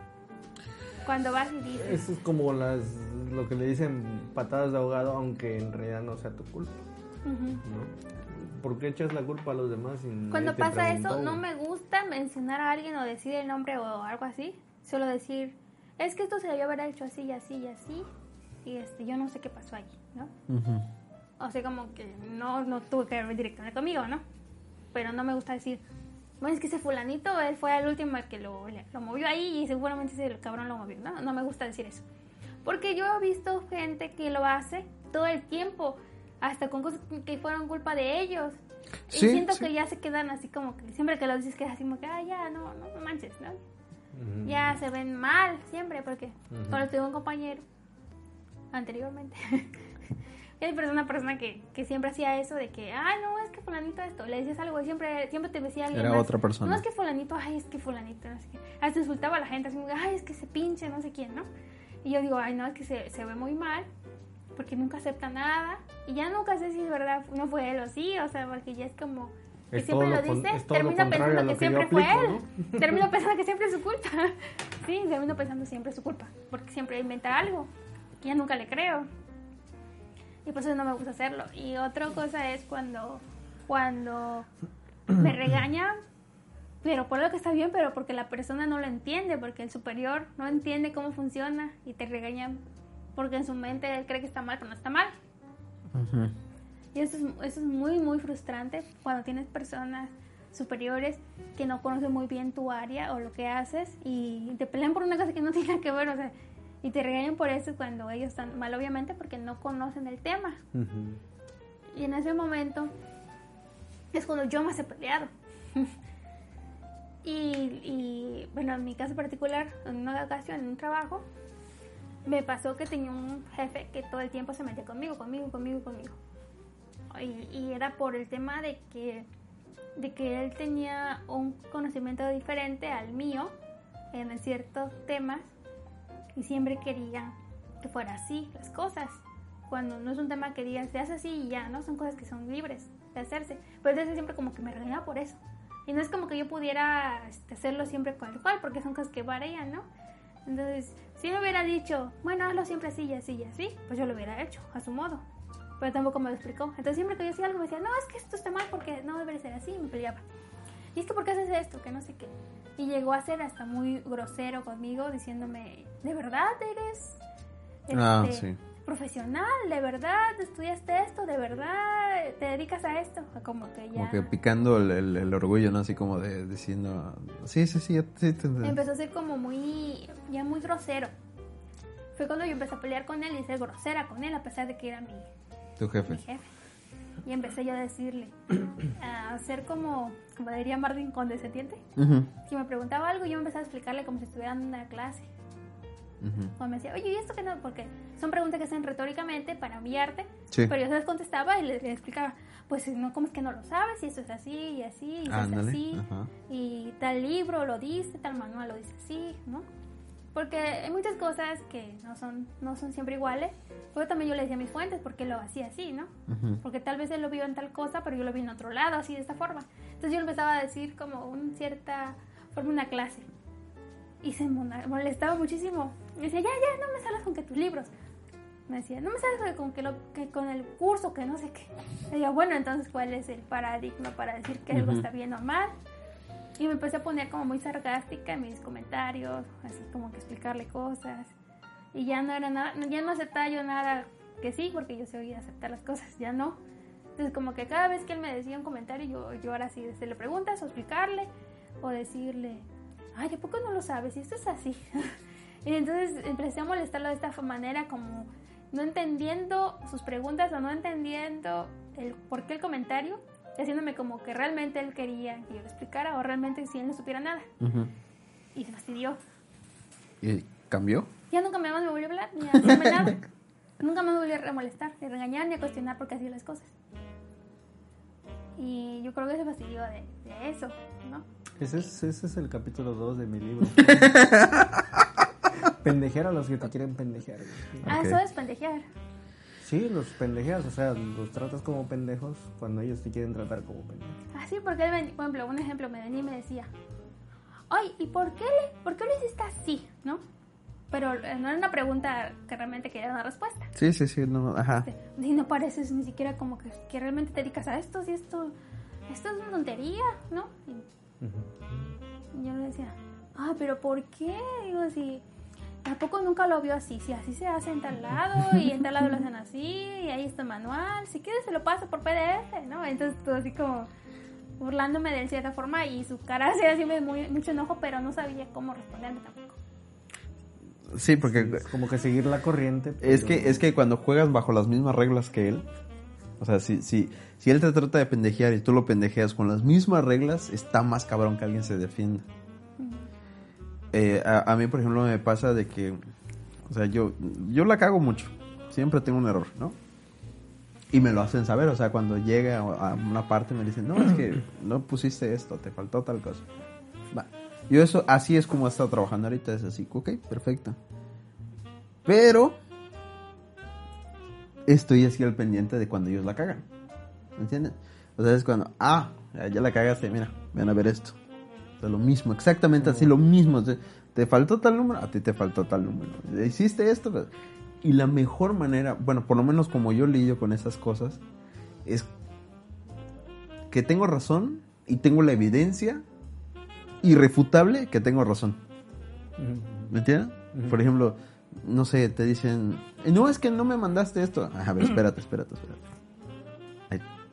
Cuando vas y dices, Eso es como las, lo que le dicen patadas de ahogado, aunque en realidad no sea tu culpa. ujú. ¿no? ¿Por qué echas la culpa a los demás? y Cuando pasa eso, no me gusta mencionar a alguien o decir el nombre o algo así. Solo decir, es que esto se debió haber hecho así y así y así. Y este, yo no sé qué pasó allí, ¿no? Ujú. O sea, como que no, no tuve que ver directamente conmigo, ¿no? Pero no me gusta decir, bueno, es que ese fulanito, él fue el último que lo, lo movió ahí y seguramente ese cabrón lo movió, ¿no? No me gusta decir eso. Porque yo he visto gente que lo hace todo el tiempo, hasta con cosas que fueron culpa de ellos. Sí, y siento sí. que ya se quedan así como que siempre que lo dices que así como que, ah, ya, no, no, no manches, ¿no? Ujú. Ya se ven mal siempre porque Ujú. cuando tuve un compañero anteriormente Hay una persona que, que siempre hacía eso de que, ay, no, es que fulanito esto. Le decías algo y siempre, siempre te decía alguien Era más, otra persona. No, es que fulanito, ay, es que fulanito, no sé qué. Hasta insultaba a la gente, así, como, ay, es que se pinche, no sé quién, ¿no? Y yo digo, ay, no, es que se, se ve muy mal porque nunca acepta nada. Y ya nunca sé si es verdad, no fue él o sí, o sea, porque ya es como... Que Es siempre lo lo dice, termino pensando lo que que siempre fue aplico, él. Termino pensando que siempre es su culpa. Sí, termino pensando siempre es su culpa. Porque siempre inventa algo. Y ya nunca le creo. Y por eso no me gusta hacerlo. Y otra cosa es cuando, cuando me regañan, pero por lo que está bien, pero porque la persona no lo entiende, porque el superior no entiende cómo funciona y te regañan porque en su mente él cree que está mal, pero no está mal. Y eso es, eso es muy, muy frustrante cuando tienes personas superiores que no conocen muy bien tu área o lo que haces y te pelean por una cosa que no tiene que ver, o sea, y te regañan por eso cuando ellos están mal, obviamente, porque no conocen el tema. Ujú. Y en ese momento es cuando yo más he peleado. y, y, bueno, en mi caso particular, en una ocasión, en un trabajo, me pasó que tenía un jefe que todo el tiempo se metía conmigo, conmigo, conmigo, conmigo. Y, y era por el tema de que, de que él tenía un conocimiento diferente al mío en ciertos temas y siempre quería que fuera así las cosas. Cuando no es un tema que digan se hace así y ya, ¿no? Son cosas que son libres de hacerse. Pero entonces siempre como que me regañaba por eso. Y no es como que yo pudiera este, hacerlo siempre cual cual, porque son cosas que varían, ¿no? Entonces, si me hubiera dicho, bueno, hazlo siempre así y así y así, pues yo lo hubiera hecho a su modo. Pero tampoco me lo explicó. Entonces siempre que yo hacía algo me decía, no, es que esto está mal porque no debería ser así, y me peleaba. Y es que, ¿por qué haces esto? Que no sé qué. Y llegó a ser hasta muy grosero conmigo, diciéndome, ¿de verdad eres Ah, este, sí. profesional? ¿De verdad estudiaste esto? ¿De verdad te dedicas a esto? Como que ya... Como que picando el, el- el orgullo, ¿no? Así como de diciendo, sí, sí, sí, ya- sí, te entendí". empezó a ser como muy, ya muy grosero. Fue cuando yo empecé a pelear con él y ser grosera con él, a pesar de que era mi, tu mi jefe. Y empecé yo a decirle, a ser como, como diría Martin, condescendiente. Ujú, Si me preguntaba algo, yo empezaba a explicarle como si estuviera en una clase. ujú. Cuando me decía, oye, ¿y esto qué no? Porque son preguntas que hacen retóricamente para humillarte. Sí. Pero yo se las contestaba y le, le explicaba, pues no, ¿cómo es que no lo sabes? Y eso es así y así, y es así. ajá. Y tal libro lo dice, tal manual lo dice así, ¿no? Porque hay muchas cosas que no son, no son siempre iguales. Pero también yo le decía mis fuentes porque lo hacía así, ¿no? Ujú. Porque tal vez él lo vio en tal cosa, pero yo lo vi en otro lado, así de esta forma. Entonces yo le empezaba a decir como una cierta forma una clase. Y se molestaba muchísimo. Me decía, ya, ya, no me salgas con que tus libros. Me decía, no me salgas con que, lo, que con el curso, que no sé qué. Y yo, bueno, entonces, ¿cuál es el paradigma para decir que algo Ujú. está bien o mal? Y me empecé a poner como muy sarcástica en mis comentarios, así como que explicarle cosas. Y ya no era nada, ya no aceptaba yo nada que sí, porque yo soy de aceptar las cosas, ya no. Entonces como que cada vez que él me decía un comentario, yo, yo ahora sí se le preguntas o explicarle o decirle, ay, ¿a poco no lo sabes? Y esto es así. y entonces empecé a molestarlo de esta manera como no entendiendo sus preguntas o no entendiendo el por qué el comentario, haciéndome como que realmente él quería que yo le explicara o realmente si él no supiera nada. Y se fastidió. ¿Y cambió? Ya nunca me, más me volvió a hablar ni a decirme nada. Nunca me volvió a molestar, ni a regañar, ni a cuestionar por qué hacía las cosas. Y yo creo que se fastidió de, de eso, ¿no? Ese es, ese es el capítulo 2 de mi libro. pendejear a los que te quieren pendejear. Ah, eso es pendejear. Sí, los pendejeas, o sea, los tratas como pendejos cuando ellos te quieren tratar como pendejos. Ah, sí, porque él, ven- por ejemplo, un ejemplo, me venía y me decía, ay, ¿y por qué, le, por qué lo hiciste así, no? Pero eh, no era una pregunta que realmente quería una respuesta. Sí, sí, sí, no, ajá. Y no pareces ni siquiera como que, que realmente te dedicas a esto, si esto, esto es una tontería, ¿no? Y Ujú. Y yo le decía, ah, pero ¿por qué? Digo, si tampoco nunca lo vio así, si así se hace en tal lado y en tal lado lo hacen así y ahí está el manual, si quieres se lo paso por PDF, ¿no? Entonces todo así como burlándome de él cierta forma y su cara hacía así me- muy, mucho enojo, pero no sabía cómo responderme tampoco. Sí, porque Es como que seguir la corriente. es que, es que cuando juegas bajo las mismas reglas que él, o sea, si, si, si él te trata de pendejear y tú lo pendejeas con las mismas reglas, está más cabrón que alguien se defienda. Eh, a, a mí, por ejemplo, me pasa de que, o sea, yo, yo la cago mucho. Siempre tengo un error, ¿no? Y me lo hacen saber, o sea, cuando llega a una parte me dicen, no, es que no pusiste esto, te faltó tal cosa. Va. Yo eso, así es como he estado trabajando ahorita, es así, ok, perfecto. Pero estoy así al pendiente de cuando ellos la cagan. ¿Me entiendes? O sea, es cuando, ah, ya la cagaste, mira, ven a ver esto. Lo mismo, exactamente así, lo mismo. O sea, te faltó tal número, a ti te faltó tal número. Hiciste esto. Y la mejor manera, bueno, por lo menos como yo lidio con esas cosas, es que tengo razón y tengo la evidencia irrefutable que tengo razón. ¿Me entiendes? Por ejemplo, no sé, te dicen, no, es que no me mandaste esto. A ver, espérate, espérate, espérate.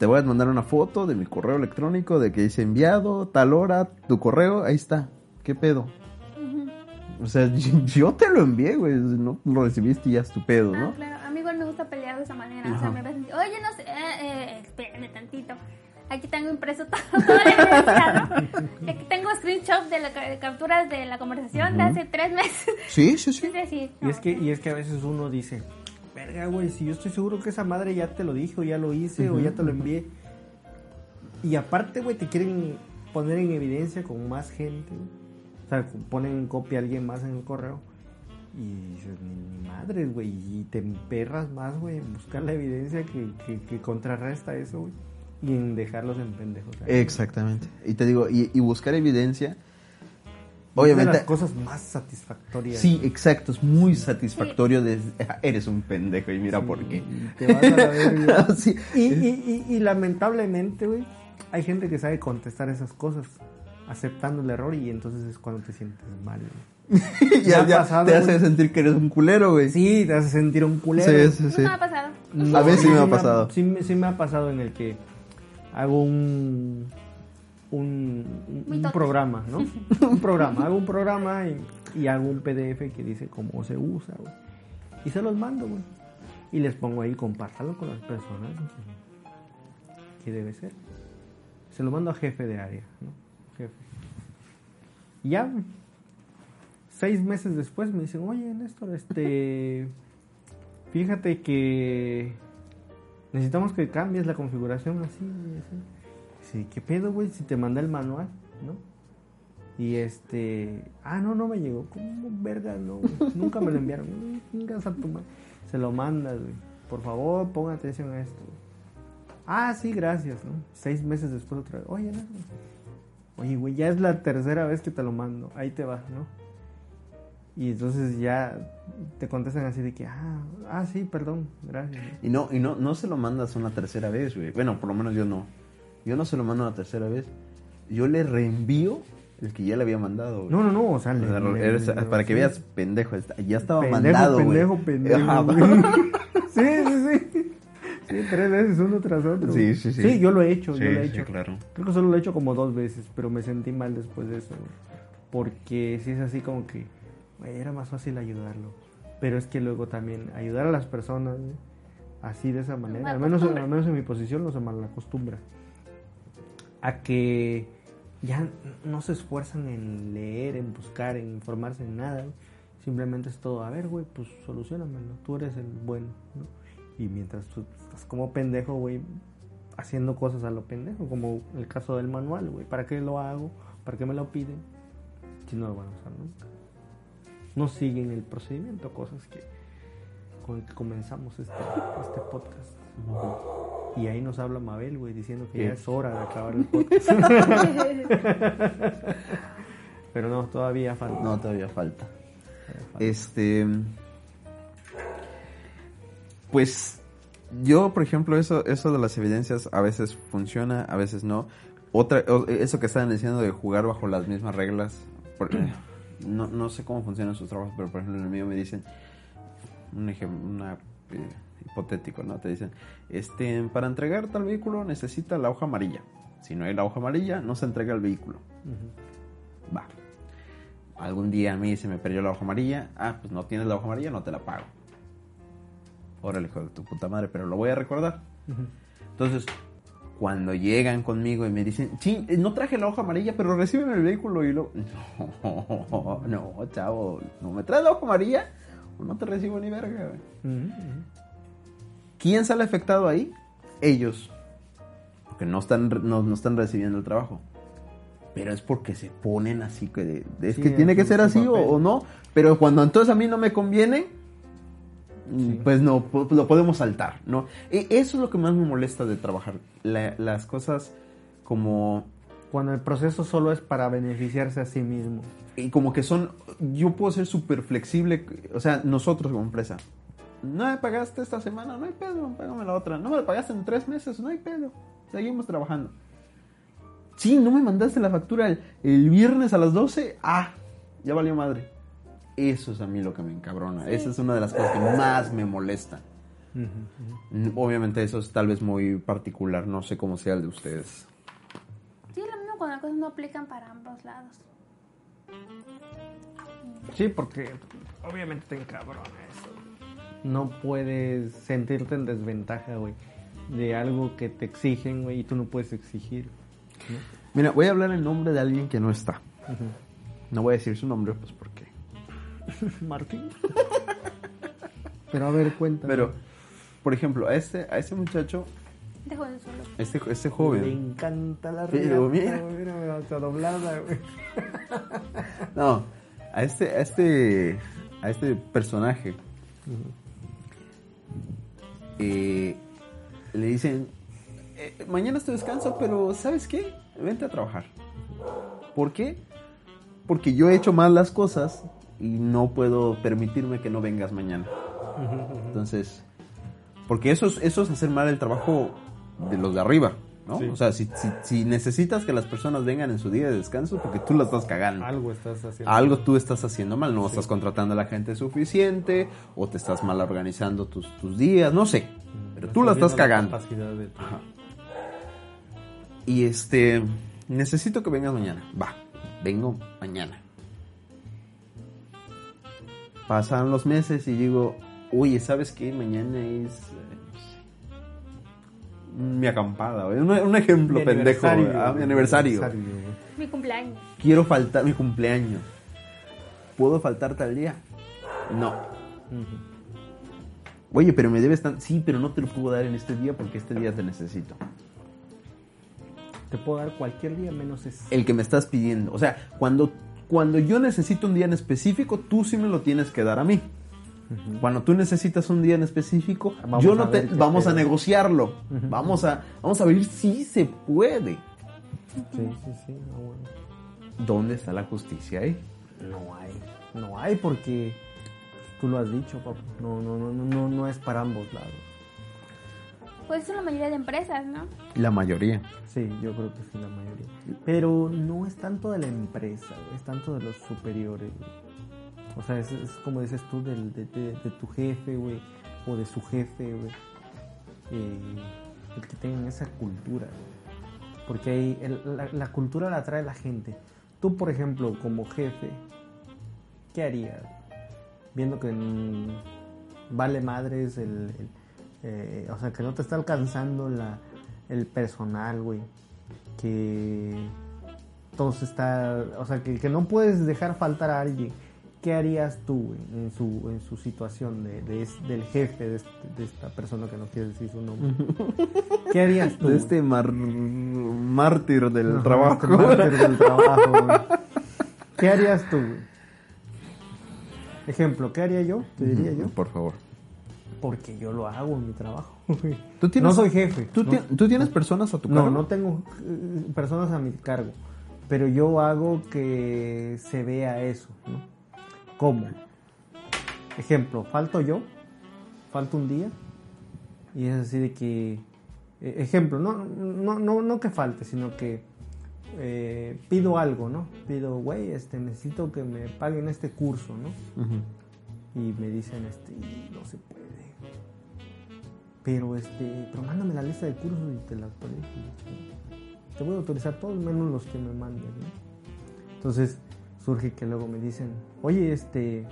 Te voy a mandar una foto de mi correo electrónico de que dice enviado, tal hora, tu correo, ahí está. ¿Qué pedo? O sea, yo te lo envié, güey. No lo recibiste y ya es tu pedo, Ah, ¿no? claro. A mí igual me gusta pelear de esa manera. O sea, me ves oye, no sé, eh, eh, espérame tantito. Aquí tengo impreso todo, todo el enunciado. Aquí tengo screenshot de, la, ca- de capturas de la conversación de hace tres meses. Sí, sí, sí. Y es que, y es que a veces uno dice, verga, güey, si yo estoy seguro que esa madre ya te lo dijo, ya lo hice o ya te lo envié. Y aparte, güey, te quieren poner en evidencia con más gente. O sea, ponen en copia a alguien más en el correo. Y dices, ni, ni madres, güey. Y te emperras más, güey, en buscar la evidencia que, que, que contrarresta eso, güey. Y en dejarlos en pendejos. ahí. Exactamente. Y te digo, y, y buscar evidencia. Es de Obviamente. las cosas más satisfactorias. Sí, exacto, es muy satisfactorio. De, eres un pendejo y mira por qué. Y te vas a la verga. Sí. Y, y, y, y lamentablemente, güey, hay gente que sabe contestar esas cosas, aceptando el error y entonces es cuando te sientes mal. güey. ya, ya pasado, te hace sentir que eres un culero, güey. Sí, te hace sentir un culero. sí, sí. no sí. me ha pasado. No, A veces sí me ha pasado. Sí, sí me ha pasado en el que hago un un, programa, ¿no? un programa, hago un programa y, y hago un PDF que dice cómo se usa, güey. Y se los mando, güey. Y les pongo ahí, compártalo con las personas. Que debe ser. Se lo mando a jefe de área, ¿no? Jefe. Y ya, güey. Seis meses después me dicen, oye, Néstor, este... Fíjate que necesitamos que cambies la configuración así, y así. ¿qué pedo, güey? Si te manda el manual, ¿no? Y este, ah, no, no me llegó. ¿Cómo verga? No, güey? nunca me lo enviaron. Chingas a tu madre. Se lo mandas, güey. Por favor, ponga atención a esto. güey. Ah, sí, gracias, ¿no? Seis meses después otra vez. Oye, no, Oye, güey, ya es la tercera vez que te lo mando. Ahí te va, ¿no? Y entonces ya te contestan así de que, ah, ah sí, perdón, gracias. ¿no? Y no, y no, no se lo mandas una tercera vez, güey. Bueno, por lo menos yo no. Yo no se lo mando una tercera vez. Yo le reenvío el que ya le había mandado, güey. No, no, no, o sea, le- O sea, le- eres- le- para que veas, pendejo, ya estaba pendejo, mandado, güey. pendejo, pendejo. Ajá, güey. sí, sí, sí. Sí, tres veces uno tras otro. Sí, sí, sí. Sí, yo lo he hecho, Sí, yo lo he sí, hecho. claro. Creo que solo lo he hecho como dos veces, pero me sentí mal después de eso. güey. Porque si es así como que, güey, era más fácil ayudarlo. Pero es que luego también ayudar a las personas, así de esa manera, al menos, Malacostumbra. al menos en mi posición no se malacostumbra. A que ya no se esfuerzan en leer, en buscar, en informarse en nada. Simplemente es todo, a ver, güey, pues solucionamelo, tú eres el bueno, ¿no? Y mientras tú estás como pendejo, güey, haciendo cosas a lo pendejo, como el caso del manual, güey, ¿para qué lo hago? ¿Para qué me lo piden? Si no lo van a usar nunca. No siguen el procedimiento, cosas que con el que comenzamos este, este podcast. Y ahí nos habla Mabel, güey, diciendo que ¿Qué? ya es hora de acabar el podcast. Pero no, todavía falta. No, todavía falta. Todavía falta. Este. Pues. Yo, por ejemplo, eso, eso de las evidencias a veces funciona, a veces no. Otra, eso que estaban diciendo de jugar bajo las mismas reglas. por- no, no sé cómo funcionan sus trabajos, pero por ejemplo en el mío me dicen. Un ejemplo, una, hipotético, ¿no? Te dicen, este, para entregar tal vehículo necesita la hoja amarilla. Si no hay la hoja amarilla, no se entrega el vehículo. Ujú. Va. Algún día a mí se me perdió la hoja amarilla. Ah, pues no tienes la hoja amarilla, no te la pago. Órale, hijo de tu puta madre, pero lo voy a recordar. Ujú. Entonces, cuando llegan conmigo y me dicen, sí, no traje la hoja amarilla, pero reciben el vehículo y lo... No, no, chavo, no me traes la hoja amarilla no te recibo ni verga. güey". Ujú, ujú. ¿Quién sale afectado ahí? ellos, porque no están, no, no están recibiendo el trabajo, pero es porque se ponen así, que es Sí, que tiene en que ser así o, no, pero cuando entonces a mí no me conviene, Sí. pues no, lo podemos saltar, ¿no? E- Eso es lo que más me molesta de trabajar, la- las cosas como Cuando el proceso solo es para beneficiarse a sí mismo. y como que son, yo puedo ser súper flexible, o sea, nosotros como empresa, no me pagaste esta semana, no hay pedo, págame la otra, no me la pagaste en tres meses, no hay pedo, seguimos trabajando. Sí, no me mandaste la factura el, el viernes a las 12, ah, ya valió madre. Eso es a mí lo que me encabrona, esa es una de las cosas que más me molestan. Mm, Obviamente eso es tal vez muy particular, no sé cómo sea el de ustedes. Cuando las cosas no aplican para ambos lados. Sí, porque obviamente te encabrona eso. No puedes sentirte en desventaja, güey, de algo que te exigen, güey, y tú no puedes exigir. ¿no? Mira, voy a hablar en nombre de alguien que no está. No voy a decir su nombre, pues porque Martín. Pero a ver, cuenta. Pero, por ejemplo, a este, a este muchacho, Dejo de solo. este, este Me joven, encanta la Pero riata, mira. mira, mira, está doblada, güey. no, a este, a este, a este personaje, eh, le dicen, "Eh, mañana es tu descanso, pero ¿sabes qué? Vente a trabajar. ¿Por qué? Porque yo he hecho mal las cosas y no puedo permitirme que no vengas mañana. Entonces, porque eso es, eso es hacer mal el trabajo de los de arriba, ¿no? Sí. O sea, si, si, si necesitas que las personas vengan en su día de descanso, porque tú la estás cagando. Algo estás haciendo. Algo tú estás haciendo mal, no estás contratando a la gente suficiente, o te estás mal organizando tus, tus días, no sé. Pero tú la estás cagando. capacidad de tu- Ajá. Y este, necesito que vengas mañana. Va, vengo mañana. Pasan los meses y digo, oye, ¿sabes qué? Mañana es, mi acampada, güey. Un, un ejemplo Mi pendejo, aniversario. Ah, mi güey, aniversario. Mi cumpleaños. Quiero faltar mi cumpleaños. ¿Puedo faltar tal día? No. Oye, pero me debes tan... Sí, pero no te lo puedo dar en este día porque este día te necesito. Te puedo dar cualquier día menos ese. el que me estás pidiendo. O sea, cuando, cuando yo necesito un día en específico, tú sí me lo tienes que dar a mí. Cuando tú necesitas un día en específico, Vamos yo a no te, vamos a negociarlo. Vamos a vamos a ver si se puede. Sí, sí, sí. No, bueno. ¿Dónde está la justicia ahí? No hay. No hay porque tú lo has dicho, papá. No, no, no, no, no, no es para ambos lados. Pues es la mayoría de empresas, ¿no? La mayoría. Sí, yo creo que sí, la mayoría. Pero no es tanto de la empresa, es tanto de los superiores. O sea, es, como dices tú, del, de, tu jefe, güey, o de su jefe, güey. Eh, el que tengan esa cultura, güey. Porque ahí la, cultura la trae la gente. Tú, por ejemplo, como jefe, ¿qué harías? Viendo que mm, vale madres el, eh, o sea, que no te está alcanzando la, el personal, güey. Que todo está, o sea, que no puedes dejar faltar a alguien. ¿Qué harías tú, en su, en su situación de, de es- del jefe de, este- de esta persona que no quiere decir su nombre? ¿Qué harías tú? De este mar- mártir del trabajo. este mártir del trabajo, güey. ¿Qué harías tú, güey? Ejemplo, ¿qué haría yo? Te diría yo. Por favor. Porque yo lo hago en mi trabajo, güey. ¿Tú tienes- No soy jefe. ¿Tú, no, ti- tú tienes personas a tu no, cargo? no tengo eh, personas a mi cargo. Pero yo hago que se vea eso, ¿no? ¿Cómo? Ejemplo, falto yo, falto un día, y es así de que, eh, ejemplo, no, no, no, no que falte, sino que eh, pido algo, ¿no? Pido, güey, este, necesito que me paguen este curso, ¿no? Y me dicen este "Y no se puede pero este pero mándame la lista de cursos y te la autorizo te voy a autorizar todos menos los que me manden ¿no? entonces surge que luego me dicen oye este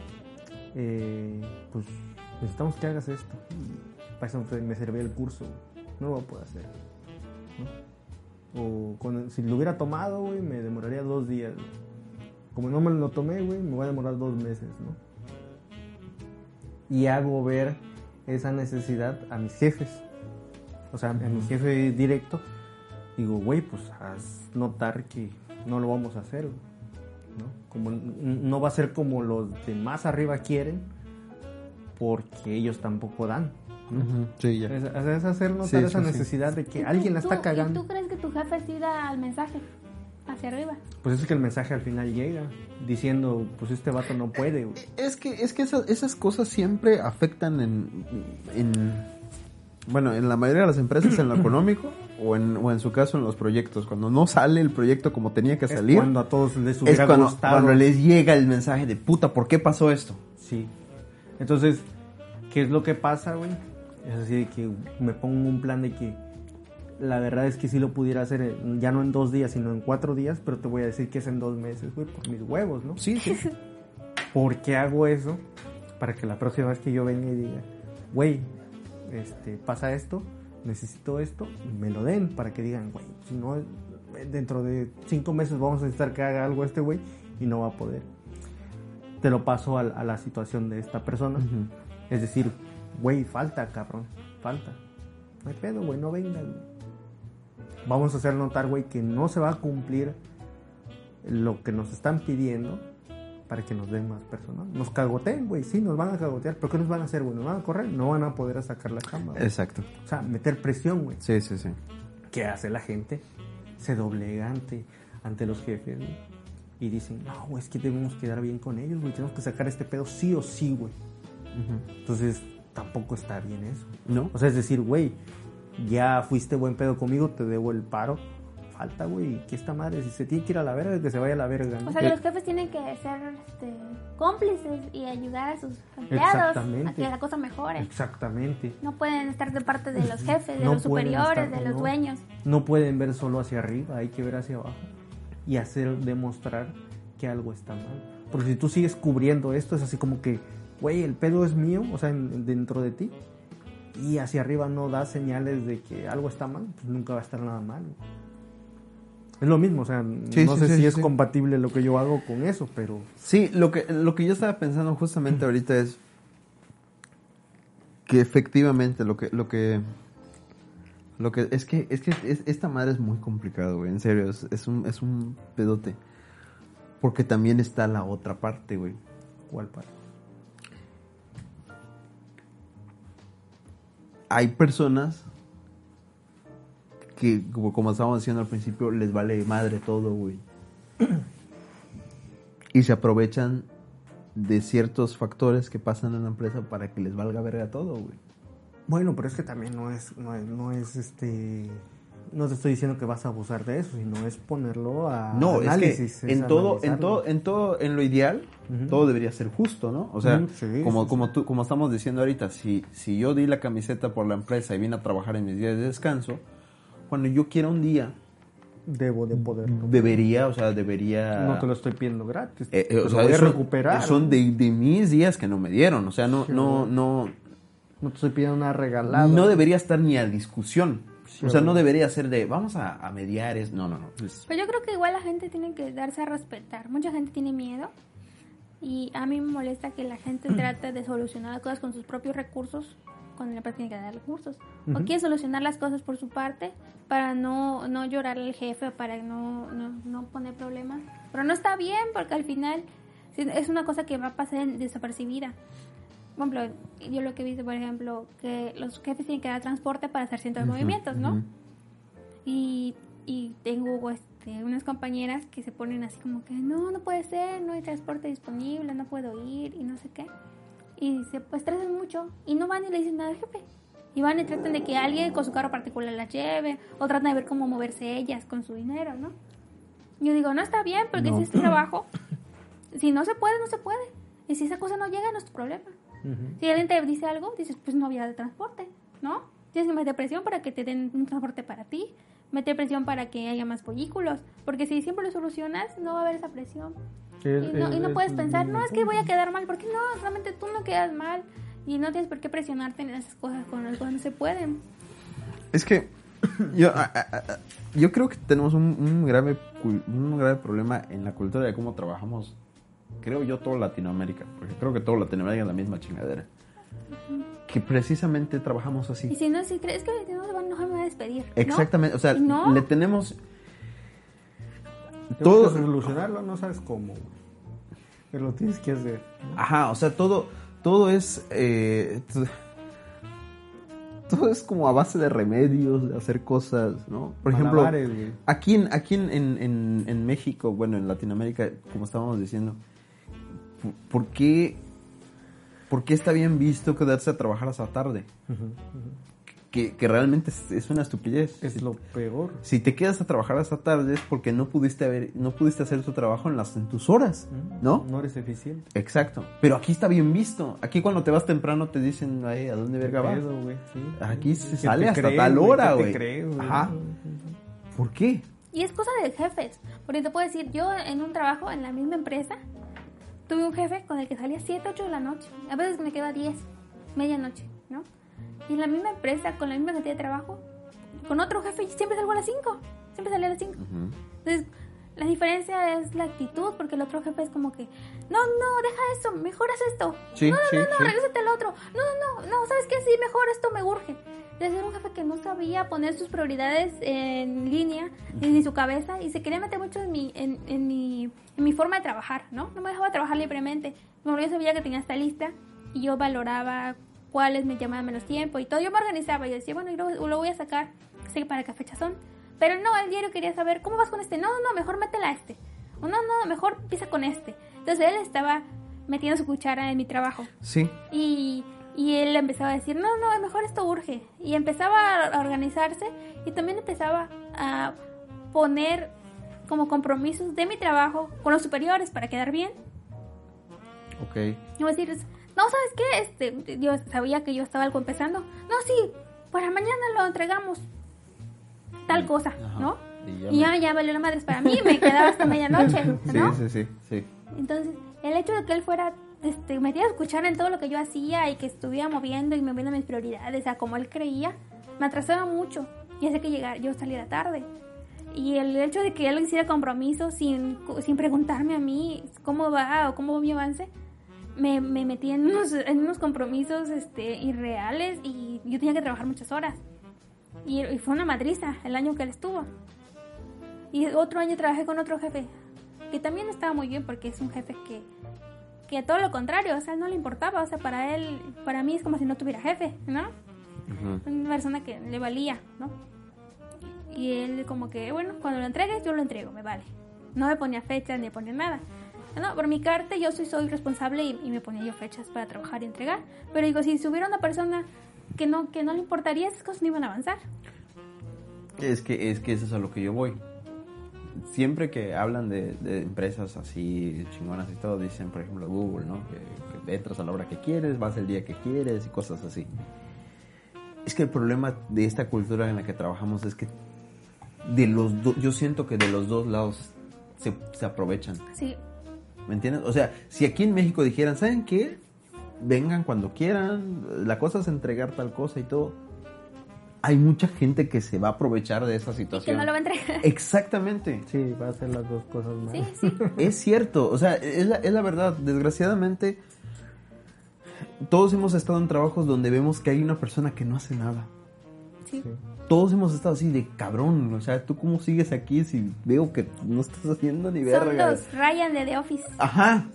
eh, pues necesitamos que hagas esto y para eso me servía el curso no lo voy a poder hacer ¿no? o con- si lo hubiera tomado güey me demoraría dos días como no me lo tomé güey me voy a demorar dos meses no y hago ver esa necesidad a mis jefes. o sea, a mi jefe directo, digo, güey, pues haz notar que no lo vamos a hacer, ¿no? Como no va a ser como los de más arriba quieren, porque ellos tampoco dan. ¿no? Ujú, Sí, ya. Es, es hacer notar Sí, esa sí, sí. necesidad de que ¿Y alguien la tú- está ¿Y cagando. tú crees que tu jefe sí da al mensaje hacia arriba? Pues es que el mensaje al final llega diciendo, pues este vato no puede. güey. Es que, es que esas, esas cosas siempre afectan en, en, bueno, en la mayoría de las empresas en lo económico o en, o en su caso en los proyectos. Cuando no sale el proyecto como tenía que Es salir, cuando a todos les es hubiera cuando, gustado. cuando les llega el mensaje de puta, ¿por qué pasó esto? Sí. Entonces, ¿qué es lo que pasa, güey? Es así de que me pongo un plan de que la verdad es que sí lo pudiera hacer ya no en dos días, sino en cuatro días, pero te voy a decir que es en dos meses, güey, por mis huevos, ¿no? Sí, sí. ¿Por qué hago eso? Para que la próxima vez que yo venga y diga, güey, este, pasa esto, necesito esto, me lo den para que digan, güey, si no, dentro de cinco meses vamos a necesitar que haga algo este güey y no va a poder. Te lo paso a, a la situación de esta persona. Es decir, güey, falta, cabrón, falta. No hay pedo, güey, no venga. güey. Vamos a hacer notar, güey, que no se va a cumplir lo que nos están pidiendo para que nos den más personal. Nos cagoteen, güey, sí, nos van a cagotear. ¿Pero qué nos van a hacer, güey? ¿Nos van a correr? No van a poder sacar la chamba. güey. Exacto. O sea, meter presión, güey. Sí, sí, sí. ¿Qué hace la gente? Se doblega ante, ante los jefes, güey. Y dicen, no, güey, es que debemos quedar bien con ellos, güey. Tenemos que sacar este pedo sí o sí, güey. Entonces, tampoco está bien eso. ¿No? O sea, es decir, güey, ya fuiste buen pedo conmigo, te debo el paro. Falta, güey, que esta madre, si se tiene que ir a la verga, que se vaya a la verga. ¿no? O sea, que los jefes tienen que ser este, cómplices y ayudar a sus empleados a que la cosa mejore. Exactamente. No pueden estar de parte de los jefes, de No los superiores, estar- de los no. dueños. No pueden ver solo hacia arriba, hay que ver hacia abajo y hacer demostrar que algo está mal. Porque si tú sigues cubriendo esto, es así como que, güey, el pedo es mío, o sea, en- dentro de ti, y hacia arriba no da señales de que algo está mal, pues nunca va a estar nada mal. Es lo mismo, o sea, Sí, no sí, sé sí, si es compatible lo que yo hago con eso, pero Sí, lo que, lo que yo estaba pensando justamente ahorita es que efectivamente lo que, lo que, lo que, es que, es que es- esta madre es muy complicado, güey, en serio, es, es un, es un pedote. Porque también está la otra parte, güey. ¿cuál parte? Hay personas que, como, como estábamos diciendo al principio, les vale madre todo, güey. Y se aprovechan de ciertos factores que pasan en la empresa para que les valga verga todo, güey. Bueno, pero es que también no es, no es, no es, este, no te estoy diciendo que vas a abusar de eso, sino es ponerlo a No, análisis. es que en todo, en todo, en todo, en lo ideal, todo debería ser justo, ¿no? O sea, sí, como, sí, como tú, como estamos diciendo ahorita, si, si yo di la camiseta por la empresa y vine a trabajar en mis días de descanso, cuando yo quiera un día, Debo de poder. debería, o sea, debería. No te lo estoy pidiendo gratis. Eh, eh, o sea, voy a eso- recuperar. Son de, de mis días que no me dieron. O sea, no, Sí, no, no, No te estoy pidiendo nada regalado. no debería estar ni a discusión. Sí, o sea, no debería ser de vamos a, a mediar. Es, no, no, no. Es- Pero yo creo que igual la gente tiene que darse a respetar. Mucha gente tiene miedo y a mí me molesta que la gente trate de solucionar las cosas con sus propios recursos cuando la empresa tiene que dar recursos. O quiere solucionar las cosas por su parte para no, no llorar al jefe o para no, no, no poner problemas. Pero no está bien porque al final es una cosa que va a pasar desapercibida. Por ejemplo, yo lo que he visto, por ejemplo, que los jefes tienen que dar transporte para hacer ciertos Ujú, movimientos, ¿no? ujú. Y, y tengo este, unas compañeras que se ponen así como que no, no puede ser, no hay transporte disponible, no puedo ir y no sé qué. Y se pues estresan mucho y no van y le dicen nada al jefe. Y van y tratan de que alguien con su carro particular las lleve o tratan de ver cómo moverse ellas con su dinero, ¿no? Yo digo, no está bien porque No. si es trabajo, si no se puede, no se puede. Y si esa cosa no llega, no es tu problema. Ujú. Si alguien te dice algo, dices, pues no había de transporte, ¿no? Tienes que meter presión para que te den un transporte para ti, meter presión para que haya más polículos, porque si siempre lo solucionas, no va a haber esa presión. Y es- no, y no es- puedes es- pensar, no, es que voy a quedar mal, porque no, realmente tú no quedas mal y no tienes por qué presionarte en esas cosas con las cosas no se pueden. Es que yo, a- a- a- yo creo que tenemos un, un grave un grave problema en la cultura de cómo trabajamos. Creo yo todo Latinoamérica, porque creo que todo Latinoamérica es la misma chingadera. Que precisamente trabajamos Y así. si no, si crees que no se van a enojar despedir. ¿no? Exactamente, o sea, Y no. le tenemos todo, solucionarlo, no sabes cómo. Pero lo tienes que hacer. Ajá, o sea, todo, todo es, eh, todo es como a base de remedios, de hacer cosas, ¿no? Por ejemplo, Malabares, aquí, en, aquí en, en, en- México, bueno, en Latinoamérica, como estábamos diciendo, ¿por- ¿por qué, por qué está bien visto quedarse a trabajar hasta tarde? Ujú. Que, que realmente es, es una estupidez. Es lo peor. Si te quedas a trabajar hasta tarde es porque no pudiste haber, no pudiste hacer tu trabajo en las en tus horas, ¿no? No eres eficiente. Exacto. Pero aquí está bien visto. Aquí cuando te vas temprano te dicen, "Ay, ¿a dónde verga vas? Sí. Aquí se ¿Qué sale hasta crees, tal güey? hora, ¿Qué te güey. crees, güey? Ajá. ¿Por qué? Y es cosa de jefes. Porque te puedo decir, yo en un trabajo en la misma empresa, tuve un jefe con el que salía 7, 8 de la noche. A veces me quedaba 10, medianoche, ¿no? Y en la misma empresa, con la misma cantidad de trabajo, con otro jefe siempre salgo a las 5. Siempre salía a las 5. Entonces, la diferencia es la actitud, porque el otro jefe es como que, no, no, deja eso, mejor haz esto. Sí, no, no, sí, no, no, sí. regrésate al otro. No, no, no, no, ¿sabes qué? Sí, mejor esto me urge. De ser un jefe que no sabía poner sus prioridades en línea, en su cabeza, y se quería meter mucho en mi, en, en mi, en mi forma de trabajar, ¿no? No me dejaba trabajar libremente. Como yo sabía que tenía esta lista, y yo valoraba cuáles me llamaban menos tiempo y todo. Yo me organizaba y decía, bueno, yo lo, lo voy a sacar, sé para qué fecha son. Pero no, el diario quería saber, ¿cómo vas con este? No, no, no, mejor métela a este. O no, no, mejor empieza con este. Entonces él estaba metiendo su cuchara en mi trabajo. Sí. Y, y él empezaba a decir, no, no, mejor esto urge. Y empezaba a organizarse y también empezaba a poner como compromisos de mi trabajo con los superiores para quedar bien. Ok. Y voy a decir, no, ¿sabes qué? Este, yo sabía que yo estaba algo empezando. No, sí, para mañana lo entregamos. Tal cosa, Ajá. ¿no? Y ya Y ya, me- ya valió la madre para mí, me quedaba hasta medianoche, ¿no? Sí, sí, sí, sí. Entonces, el hecho de que él fuera, este, metiera a escuchar en todo lo que yo hacía y que estuviera moviendo y moviendo mis prioridades a como él creía, me atrasaba mucho y hacía que llegara, yo saliera tarde. Y el hecho de que él hiciera compromisos sin, sin preguntarme a mí cómo va o cómo va mi avance, me, me metí en unos, en unos compromisos este, irreales y yo tenía que trabajar muchas horas. Y, y fue una madriza el año que él estuvo. Y otro año trabajé con otro jefe, que también estaba muy bien porque es un jefe que, que todo lo contrario, o sea, no le importaba, o sea, para él, para mí es como si no tuviera jefe, ¿no? Ujú. Una persona que le valía, ¿no? Y él como que, bueno, cuando lo entregues, yo lo entrego, me vale. No me ponía fechas ni ponía nada. No, por mi carta yo soy, soy responsable y, y me ponía yo fechas para trabajar y entregar. Pero digo, si hubiera una persona que no, que no le importaría, esas cosas no iban a avanzar. Es que, es que eso es a lo que yo voy. Siempre que hablan de, de empresas así chingonas y todo, dicen, por ejemplo, Google, ¿no? Que, que entras a la hora que quieres, vas el día que quieres y cosas así. Es que el problema de esta cultura en la que trabajamos es que de los do- yo siento que de los dos lados se, se aprovechan. Sí, ¿Me entiendes? O sea, si aquí en México dijeran, ¿saben qué? Vengan cuando quieran, la cosa es entregar tal cosa y todo. Hay mucha gente que se va a aprovechar de esa y que situación. no lo va a entregar. Exactamente. Sí, va a hacer las dos cosas mal. Sí, sí. Es cierto, o sea, es la, es la verdad. Desgraciadamente, todos hemos estado en trabajos donde vemos que hay una persona que no hace nada. Sí. Todos hemos estado así de cabrón, o sea, ¿tú cómo sigues aquí si veo que no estás haciendo ni Son verga? los Ryan de The Office. Ajá.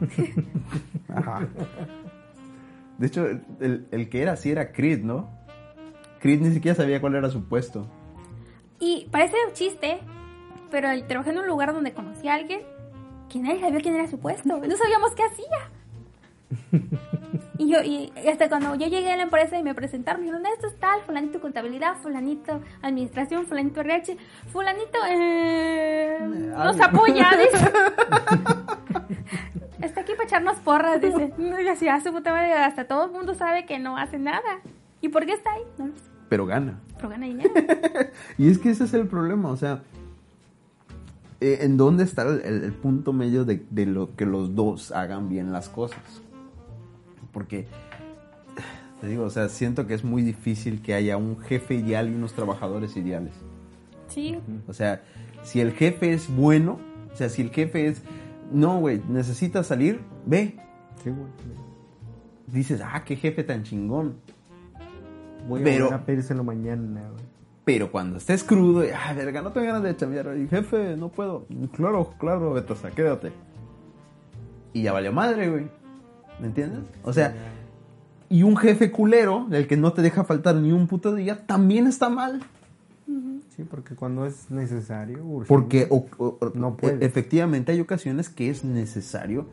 Ajá. De hecho, el, el que era así era Creed, ¿no? Creed ni siquiera sabía cuál era su puesto. Y parece un chiste, pero trabajé en un lugar donde conocí a alguien que nadie sabía quién era su puesto. No sabíamos qué hacía. Y yo, y hasta cuando yo llegué a la empresa y me presentaron, me dijeron, esto es tal, fulanito contabilidad, fulanito administración, fulanito RH, fulanito eh, nos apoya, dice. Está aquí para echarnos porras, dice. Y así, a su puta madre, hasta todo el mundo sabe que no hace nada. ¿Y por qué está ahí? No lo sé, Pero gana. pero gana dinero. Y es que ese es el problema, o sea, eh, ¿en dónde está el, el- el punto medio de, de lo que los dos hagan bien las cosas? Porque, te digo, o sea, siento que es muy difícil que haya un jefe ideal y unos trabajadores ideales. Sí, O sea, si el jefe es bueno, o sea, si el jefe es, no, güey, necesitas salir, ve. Sí, güey. Dices, ah, qué jefe tan chingón. Voy a Pero- volver a pedírselo mañana, güey. Pero cuando estés crudo, y, ah, verga, no tengo ganas de chambear. Y jefe, no puedo. Claro, claro, Betosa, quédate. Y ya valió madre, güey. ¿Me entiendes? O sea, y un jefe culero, el que no te deja faltar ni un puto día, también está mal. Sí, porque cuando es necesario, urgente, Porque o- o- o- No puedes. efectivamente hay ocasiones que es necesario,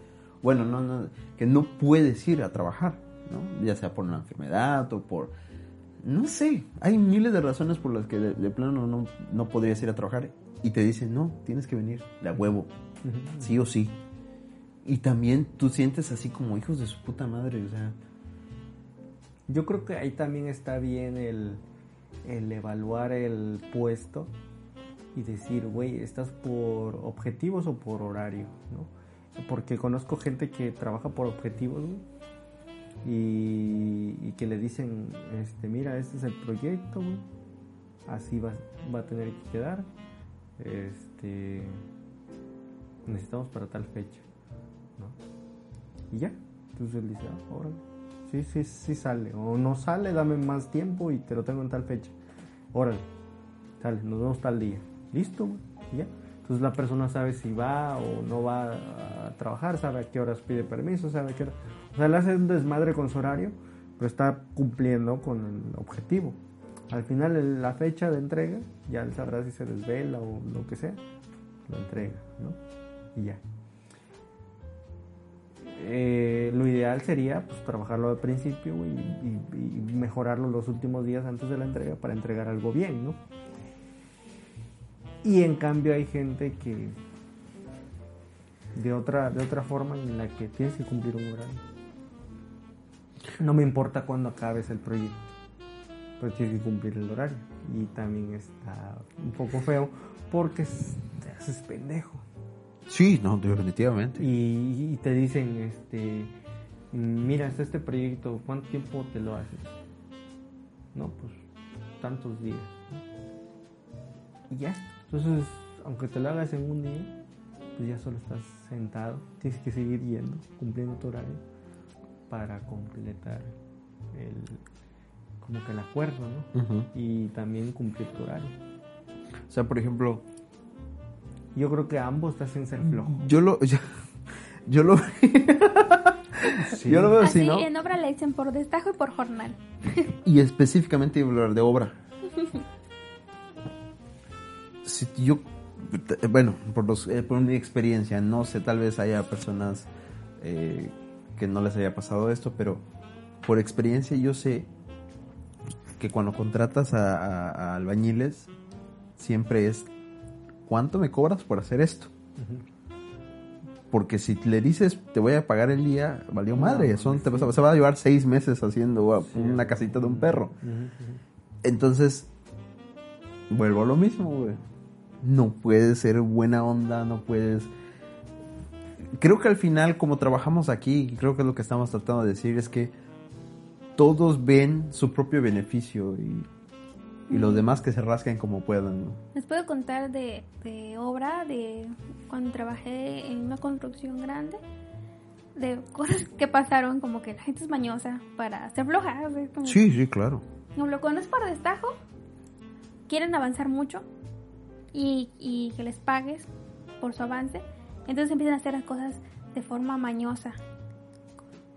bueno, no, no, que no puedes ir a trabajar, ¿no? Ya sea por una enfermedad o por, no sé, hay miles de razones por las que de, de plano no, no podrías ir a trabajar y te dicen, no, tienes que venir, de a huevo, sí o sí. Y también tú sientes así como hijos de su puta madre, o sea, Yo creo que ahí también está bien el, el evaluar el puesto y decir, güey, ¿estás por objetivos o por horario? ¿no? Porque conozco gente que trabaja por objetivos y, que le dicen, este, mira, este es el proyecto, así va, va a tener que quedar, este, necesitamos para tal fecha. Y ya, entonces él dice, ah, órale. Sí, sí, sí sale. O no sale, dame más tiempo y te lo tengo en tal fecha. Órale, sale, nos vemos tal día. Listo, y ya. Entonces la persona sabe si va o no va a trabajar, sabe a qué horas pide permiso, sabe a qué hora. O sea, le hace un desmadre con su horario, pero está cumpliendo con el objetivo. Al final, la fecha de entrega, ya él sabrá si se desvela o lo que sea, lo entrega, ¿no? Y ya. Eh, lo ideal sería pues, trabajarlo al principio y, mejorarlo los últimos días antes de la entrega para entregar algo bien, ¿no? Y en cambio hay gente que de otra, de otra forma en la que tienes que cumplir un horario. No me importa cuándo acabes el proyecto, pero tienes que cumplir el horario. Y también está un poco feo porque te haces pendejo. Sí, no, definitivamente. Y, y te dicen, este, mira, está este proyecto, ¿cuánto tiempo te lo haces? No, pues tantos días. ¿no? Y ya. Entonces, aunque te lo hagas en un día, pues ya solo estás sentado. Tienes que seguir yendo, cumpliendo tu horario para completar el, como que el acuerdo, ¿no? Y también cumplir tu horario. O sea, por ejemplo, Yo creo que ambos te hacen ser flojo. yo lo, yo, yo lo, yo lo veo así, Así ¿no? en obra le dicen por destajo y por jornal. Y específicamente hablar de obra. Si yo, bueno, por, los, eh, por mi experiencia, no sé, tal vez haya personas eh, que no les haya pasado esto, pero por experiencia yo sé que cuando contratas a, a- a albañiles, siempre es, ¿cuánto me cobras por hacer esto? Porque si le dices, te voy a pagar el día, valió madre. No, Son, te sí. vas a- se va a llevar seis meses haciendo una casita de un perro. Entonces, vuelvo a lo mismo, güey. No puedes ser buena onda, no puedes... Creo que al final, como trabajamos aquí, y creo que es lo que estamos tratando de decir, es que todos ven su propio beneficio y, y los demás que se rasquen como puedan. ¿no? Les puedo contar de, de obra, de cuando trabajé en una construcción grande, de cosas que pasaron, como que la gente es mañosa para hacer floja. como- Sí, sí, claro. Lo cuando es por destajo, quieren avanzar mucho y, y que les pagues por su avance, entonces empiezan a hacer las cosas de forma mañosa.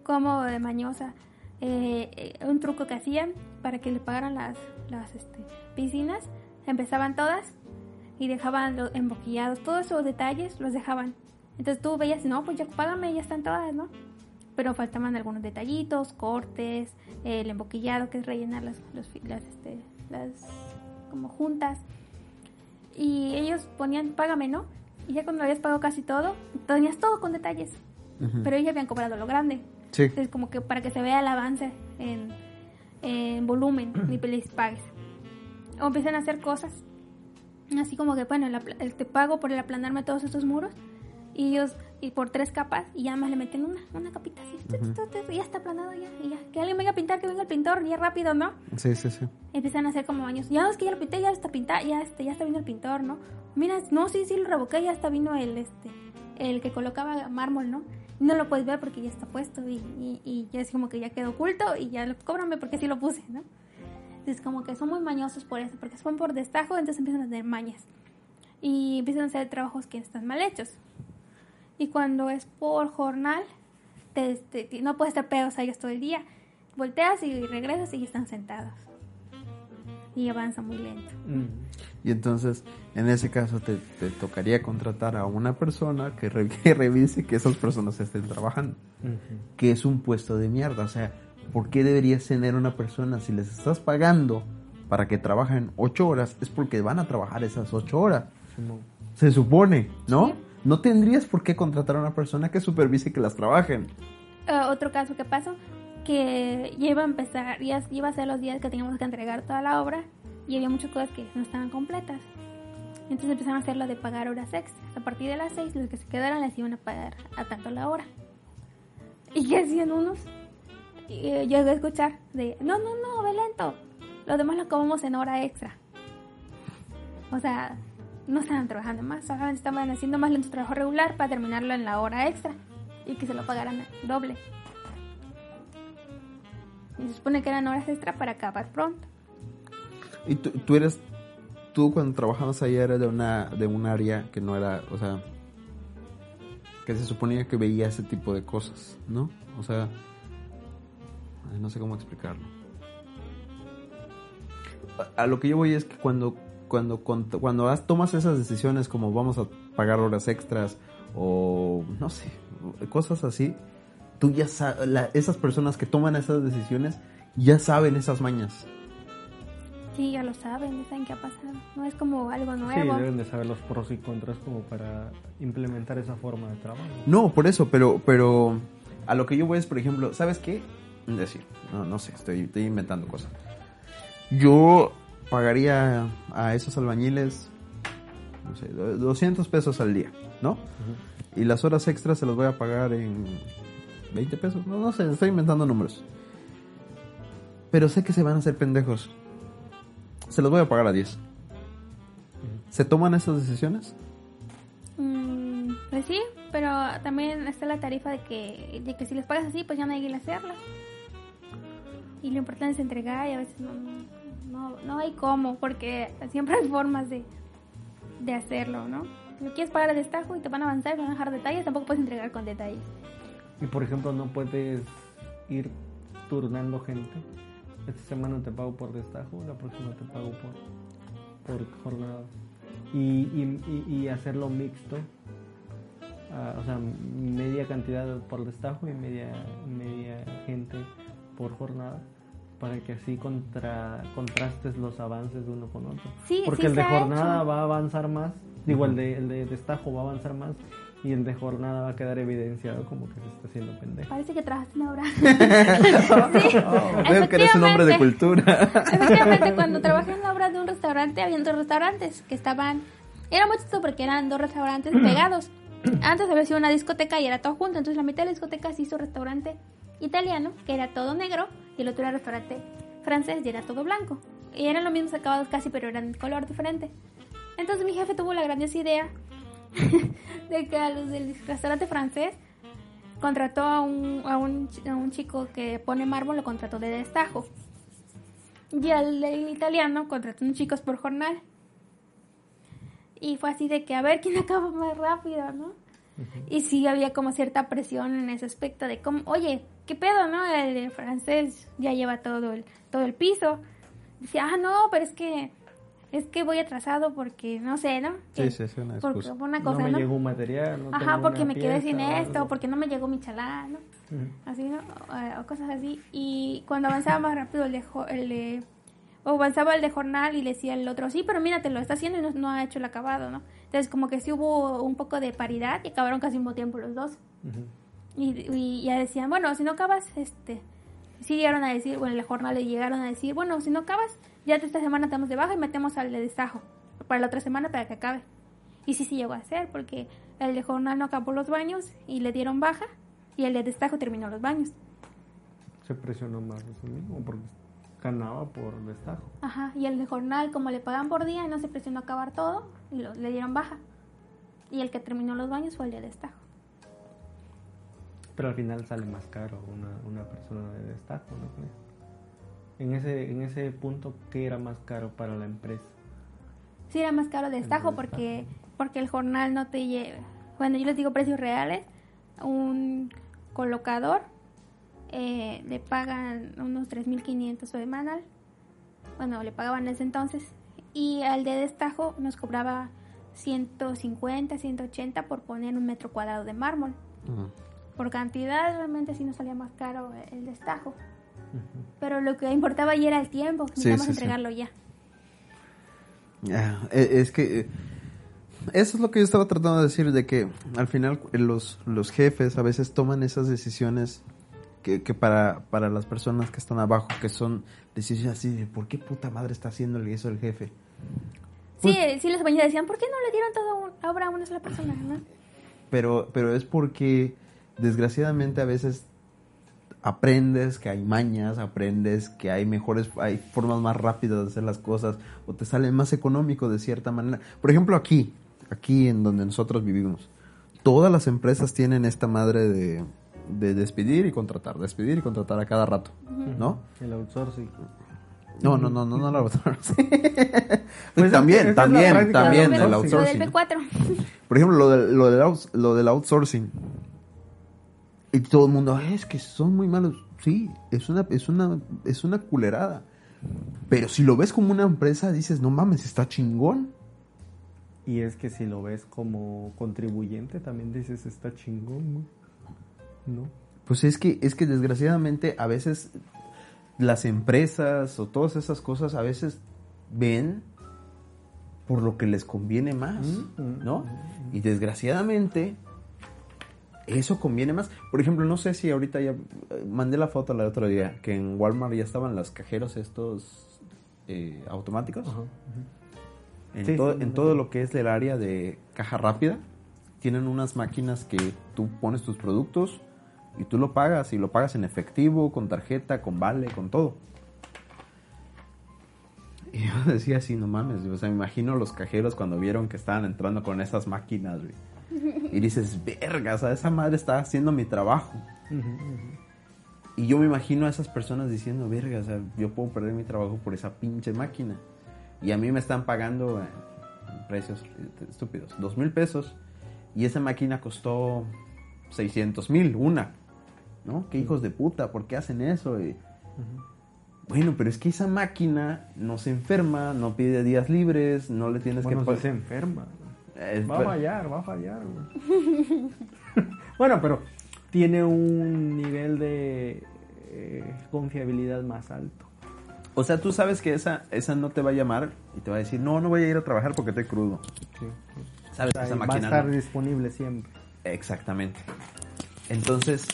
Como de mañosa. Eh, eh, un truco que hacían para que les pagaran las, las este, piscinas, empezaban todas y dejaban los emboquillados, todos esos detalles los dejaban. Entonces tú veías, no, pues ya págame, ya están todas, ¿no? pero faltaban algunos detallitos, cortes, el emboquillado que es rellenar las, los las, este, las como juntas. Y ellos ponían, págame, ¿no? Y ya cuando habías pagado casi todo, tenías todo con detalles. Ujú. Pero ellos habían cobrado lo grande. Sí. Entonces como que para que se vea el avance en, en volumen, ni les pagues. O empiezan a hacer cosas. Así como que, bueno, el te pago por el aplanarme todos estos muros. Y ellos, y por tres capas, y ya más le meten una, una capita así. y ya está aplanado ya. Y ya. Que alguien venga a pintar, que venga el pintor, ya rápido, ¿no? Sí, sí, sí. Empiezan a hacer como baños. Ya es que ya lo pinté, ya está pintado, ya, este, ya está vino el pintor, ¿no? Mira, no, sí, sí lo revoqué, ya está vino el, este, el que colocaba mármol, ¿no? No lo puedes ver porque ya está puesto y, y, y ya es como que ya quedó oculto y ya lo- cóbrame porque sí lo puse, ¿no? Entonces como que son muy mañosos por eso, porque son por destajo, entonces empiezan a tener mañas. Y empiezan a hacer trabajos que están mal hechos. Y cuando es por jornal, te, no puedes estar pegados a ellos todo el día. Volteas y regresas y están sentados. Y avanza muy lento. Mm. Y entonces, en ese caso, te, te tocaría contratar a una persona que, re- que revise que esas personas estén trabajando. Que es un puesto de mierda. O sea, ¿por qué deberías tener una persona si les estás pagando para que trabajen ocho horas? Es porque van a trabajar esas ocho horas. Se supone, ¿no? Sí. No tendrías por qué contratar a una persona que supervise que las trabajen. Eh, otro caso que pasó, que ya iba a empezar, ya iba a ser los días que teníamos que entregar toda la obra y había muchas cosas que no estaban completas. Entonces empezaron a hacer lo de pagar horas extras. A partir de las 6, los que se quedaran les iban a pagar a tanto la hora. ¿Y qué hacían unos? Eh, yo a escuchar de, no, no, no, ve lento. Lo demás lo acabamos en hora extra. O sea, no estaban trabajando más, solamente estaban haciendo más lento su trabajo regular para terminarlo en la hora extra y que se lo pagaran doble. Y se supone que eran horas extra para acabar pronto. Y tú, tú eres, tú cuando trabajabas ahí era de una, de un área que no era, o sea, que se suponía que veía ese tipo de cosas, ¿no? O sea, no sé cómo explicarlo. A, lo que yo voy es que cuando, cuando, cuando, cuando tomas esas decisiones como vamos a pagar horas extras o no sé, cosas así, tú ya sabes, esas personas que toman esas decisiones ya saben esas mañas. Sí, ya lo saben, ya saben qué ha pasado. No es como algo Sí, nuevo. deben de saber los pros y contras como para implementar esa forma de trabajo. No, por eso, pero, pero a lo que yo voy es, por ejemplo, ¿sabes qué? Decir, no, no sé, estoy, estoy inventando cosas. Yo pagaría a esos albañiles, no sé, do- 200 pesos al día, ¿no? Y las horas extras se las voy a pagar en 20 pesos, no, no sé, estoy inventando números. Pero sé que se van a hacer pendejos. Se los voy a pagar a 10. ¿Se toman esas decisiones? Mm, pues sí, pero también está la tarifa de que, de que si les pagas así, pues ya no hay que hacerla. Y lo importante es entregar y a veces no, no, no hay cómo, porque siempre hay formas de, de hacerlo, ¿no? Si lo quieres pagar a destajo y te van a avanzar, te van a dejar detalles, tampoco puedes entregar con detalles. Y por ejemplo, no puedes ir turnando gente. Esta semana te pago por destajo, la próxima te pago por, por jornada. Y, y, y, hacerlo mixto. Ah, o sea, media cantidad por destajo y media, media gente por jornada. Para que así contra, contrastes los avances de uno con otro. Sí, Porque sí el de jornada hecho. va a avanzar más. Digo, el de, el de destajo va a avanzar más. De jornada va a quedar evidenciado como que se está haciendo pendejo. Parece que trabajaste en obra. Oh, veo que eres un hombre de cultura. Efectivamente, cuando trabajé en la obra de un restaurante, había dos restaurantes que estaban... Era muy chistoso porque eran dos restaurantes pegados. Antes había sido una discoteca y era todo junto, entonces la mitad de la discoteca se hizo restaurante italiano, que era todo negro, y el otro era restaurante francés y era todo blanco. Y eran los mismos acabados casi, pero eran de color diferente. Entonces mi jefe tuvo la grandiosa idea de que a los del restaurante francés contrató a un, a un, a un chico que pone mármol, lo contrató de destajo. Y al del italiano contrató un chicos por jornal. Y fue así de que a ver quién acaba más rápido, ¿no? Y sí había como cierta presión en ese aspecto de como, oye, ¿qué pedo, no? El de francés ya lleva todo el, todo el piso. Decía, ah, no, pero es que, es que voy atrasado porque, no sé, ¿no? Sí, sí, es una por, excusa. por una no cosa, me ¿no? llegó un material. no Ajá, porque me quedé sin esto, porque no me llegó mi chalán, ¿no? Así, ¿no? O, o cosas así. Y cuando avanzaba más rápido el de, el de- O avanzaba el de jornal y le decía el otro, sí, pero mira, te lo está haciendo y no, no ha hecho el acabado, ¿no? Entonces como que sí hubo un poco de paridad y acabaron casi al mismo tiempo los dos. Y, y ya decían, bueno, si no acabas, este... Sí llegaron a decir, bueno, en la jornada le llegaron a decir, bueno, si no acabas, ya esta semana te damos de baja y metemos al de destajo para la otra semana para que acabe. Y sí, sí llegó a hacer, porque el de jornal no acabó los baños y le dieron baja y el de destajo terminó los baños. Se presionó más eso mismo porque ganaba por destajo. Ajá, y el de jornal, como le pagan por día, no se presionó a acabar todo y lo- le dieron baja. Y el que terminó los baños fue el de destajo. Pero al final sale más caro una, una persona de destajo, ¿no crees? En ese, en ese punto, ¿qué era más caro para la empresa? Sí, era más caro de destajo de porque, porque el jornal no te lleva. Bueno, yo les digo precios reales. Un colocador eh, le pagan unos 3.500 semanal. Bueno, le pagaban en ese entonces. Y al de destajo nos cobraba 150, 180 por poner un metro cuadrado de mármol. Por cantidad realmente sí nos salía más caro el destajo. Pero lo que importaba ya era el tiempo, Sí, necesitamos sí, sí. entregarlo ya. Ya, e- Es que eh, eso es lo que yo estaba tratando de decir, de que al final eh, los, los jefes a veces toman esas decisiones que, que para, para las personas que están abajo, que son decisiones así de ¿por qué puta madre está haciéndole eso el jefe? Sí, sí, los compañeros decían, ¿por qué no le dieron toda un- obra a una sola persona? ¿no? Pero, pero es porque desgraciadamente a veces aprendes que hay mañas, aprendes que hay mejores, hay formas más rápidas de hacer las cosas o te sale más económico de cierta manera. Por ejemplo, aquí, aquí en donde nosotros vivimos, todas las empresas tienen esta madre de, de despedir y contratar, despedir y contratar a cada rato, ¿no? El outsourcing. No, no, no, no, no la Pues es también, también, también el outsourcing. Lo del outsourcing. B4. Por ejemplo, lo, de- lo, del, outs- lo del outsourcing. Y todo el mundo, "Ay, es que son muy malos. Sí, es una, es una, es una culerada. Pero si lo ves como una empresa, dices, no mames, está chingón. Y es que si lo ves como contribuyente, también dices, está chingón. ¿no? Pues es que, es que desgraciadamente a veces las empresas o todas esas cosas a veces ven por lo que les conviene más, Mm, ¿no? Y desgraciadamente eso conviene más. Por ejemplo, no sé si ahorita ya eh, mandé la foto el otro día que en Walmart ya estaban los cajeros estos eh, automáticos. Ajá. En, Sí, todo, sí, en sí. todo lo que es del área de caja rápida, tienen unas máquinas que tú pones tus productos y tú lo pagas, y lo pagas en efectivo, con tarjeta, con vale, con todo. Y yo decía así, no mames, o sea, me imagino los cajeros cuando vieron que estaban entrando con esas máquinas, güey. Y dices, verga, o sea, esa madre está haciendo mi trabajo. Y yo me imagino a esas personas diciendo, verga, o sea, yo puedo perder mi trabajo por esa pinche máquina. Y a mí me están pagando eh, precios eh, estúpidos, dos mil pesos. Y esa máquina costó 600 mil, una. ¿No? ¿Qué hijos de puta? ¿Por qué hacen eso? Y, Bueno, pero es que esa máquina no se enferma, no pide días libres, no le tienes Bueno, que... si se enferma. Eh, Va a fallar, va a fallar, güey. bueno, pero tiene un nivel de eh, confiabilidad más alto. O sea, tú sabes que esa, esa no te va a llamar y te va a decir, no, no voy a ir a trabajar porque estoy crudo. Sí. ¿Sabes? O sea, esa va a estar no. disponible siempre. Exactamente. Entonces,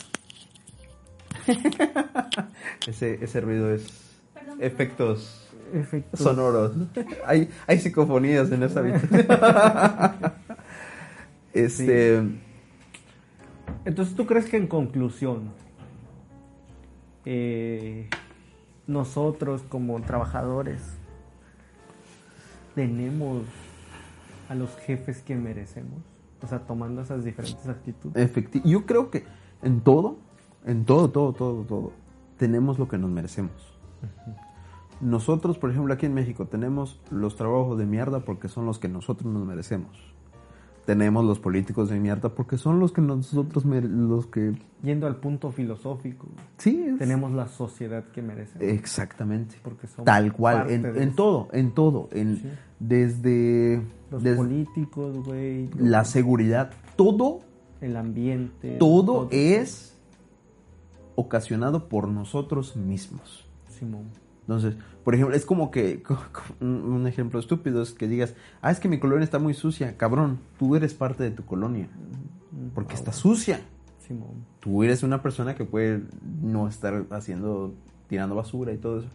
ese, ese ruido es efectos Efectos. sonoros. hay, hay psicofonías en esa habitación. este, Entonces, ¿tú crees que en conclusión, eh, nosotros como trabajadores tenemos a los jefes que merecemos? O sea, tomando esas diferentes actitudes. efecti- yo creo que en todo, en todo, todo, todo, todo, tenemos lo que nos merecemos. Nosotros, por ejemplo, aquí en México tenemos los trabajos de mierda porque son los que nosotros nos merecemos. Tenemos los políticos de mierda porque son los que nosotros los que Yendo al punto filosófico, sí es- tenemos la sociedad que merecemos. exactamente porque somos tal cual en, todo, en todo, en Sí. desde, Los desde políticos, güey. la seguridad, todo, El ambiente. todo es ocasionado por nosotros mismos. Simón. Entonces, por ejemplo, es como que un ejemplo estúpido es que digas, ah, es que mi colonia está muy sucia, cabrón, tú eres parte de tu colonia, porque está sucia. Simón. Tú eres una persona que puede no estar haciendo, tirando basura y todo eso.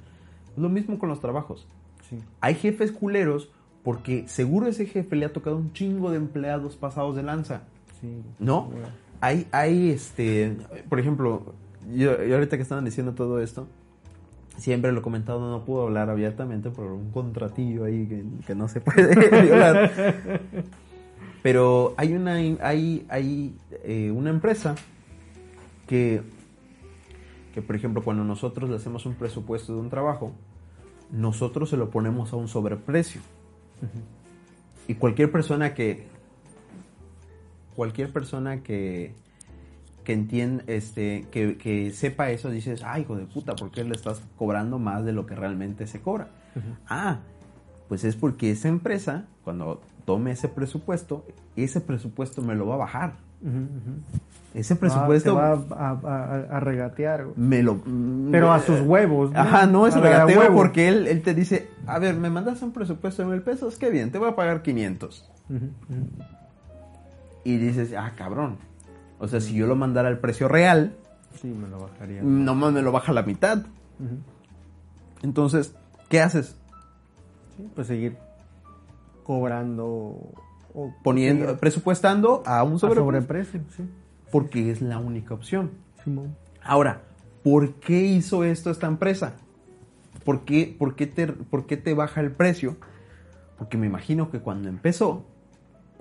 Lo mismo con los trabajos. Sí. Hay jefes culeros porque seguro ese jefe le ha tocado un chingo de empleados pasados de lanza. Sí. ¿No? Hay, hay este, por ejemplo, yo, yo ahorita que estaban diciendo todo esto, siempre lo he comentado, no puedo hablar abiertamente por un contratillo ahí que, que no se puede violar. Pero hay una, hay, hay eh, una empresa que que, por ejemplo, cuando nosotros le hacemos un presupuesto de un trabajo, nosotros se lo ponemos a un sobreprecio. Y cualquier persona que. Cualquier persona que. Que entienda, este, que, que sepa eso, dices, ay, hijo de puta, ¿por qué le estás cobrando más de lo que realmente se cobra? Ah, pues es porque esa empresa, cuando tome ese presupuesto, ese presupuesto me lo va a bajar. Ese Ah, presupuesto te va a, a- a- a regatear, me lo... Pero a sus huevos. ¿no? Ajá, no es A regateo huevo. porque él, él te dice, a ver, me mandas un presupuesto de mil pesos, qué bien, te voy a pagar 500. Ujú, ujú. Y dices, ah, cabrón. O sea, si yo lo mandara al precio real, Sí, me lo bajaría. nomás me lo baja la mitad. Entonces, ¿qué haces? Sí, pues seguir cobrando o Poniendo, seguir presupuestando a un sobreprecio. sobreprecio, sí. Porque es la única opción. Simón. Ahora, ¿por qué hizo esto esta empresa? ¿Por qué, por qué te, por qué te baja el precio? Porque me imagino que cuando empezó,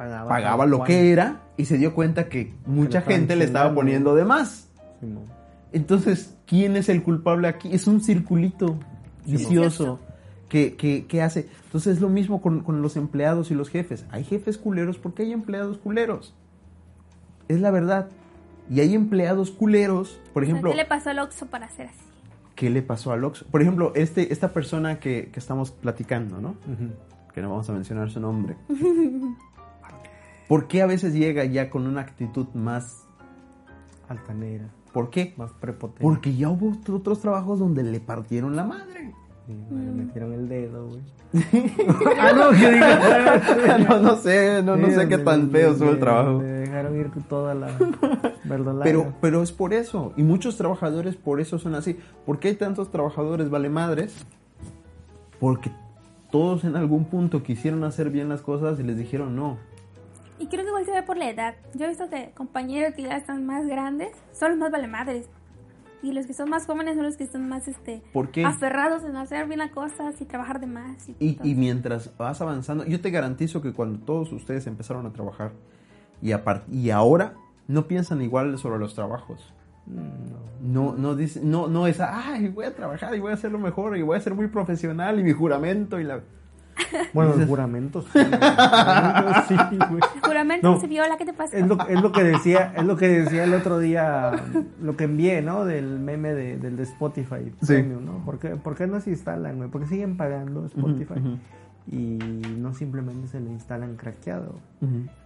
Pagaba, pagaba lo que era y se dio cuenta que mucha gente le estaba poniendo de más. Entonces, ¿quién es el culpable aquí? Es un circulito vicioso que, que- que hace. Entonces, es lo mismo con, con los empleados y los jefes. Hay jefes culeros porque hay empleados culeros. Es la verdad. Y hay empleados culeros, por ejemplo, ¿Qué le pasó al Oxxo para hacer así? ¿qué le pasó al Oxxo? Por ejemplo, este, esta persona que, que estamos platicando, ¿no? Que no vamos a mencionar su nombre. ¿Por qué a veces llega ya con una actitud más... Altanera, ¿Por qué? más prepotente. Porque ya hubo otros trabajos donde le partieron la madre. Sí, me le metieron el dedo, güey. ah, no, que diga. no, no sé, no, no Sí, sé qué tan feo estuvo el trabajo. Le dejaron ir toda la verdolaga. Pero, pero es por eso. Y muchos trabajadores por eso son así. ¿Por qué hay tantos trabajadores vale madres? Porque todos en algún punto quisieron hacer bien las cosas y les dijeron no. Y creo que igual se ve por la edad. Yo he visto que compañeros que ya están más grandes son los más valemadres. Y los que son más jóvenes son los que están más este ¿Por qué? aferrados en hacer bien las cosas y trabajar de más. Y, Y, y mientras vas avanzando, yo te garantizo que cuando todos ustedes empezaron a trabajar y, a y ahora no piensan igual sobre los trabajos. Mm, No, no dice, no, no es, ay, voy a trabajar y voy a hacerlo mejor y voy a ser muy profesional y mi juramento y la... Bueno, el juramento sí. el juramento sí, güey. El juramento No. se viola, ¿qué te pasa? Es lo, es lo que decía, es lo que decía el otro día, lo que envié, ¿no? Del meme de, del de Spotify Sí. Premium, ¿no? ¿Por qué, por qué no se instalan, güey? Porque siguen pagando Spotify y no simplemente se le instalan craqueado.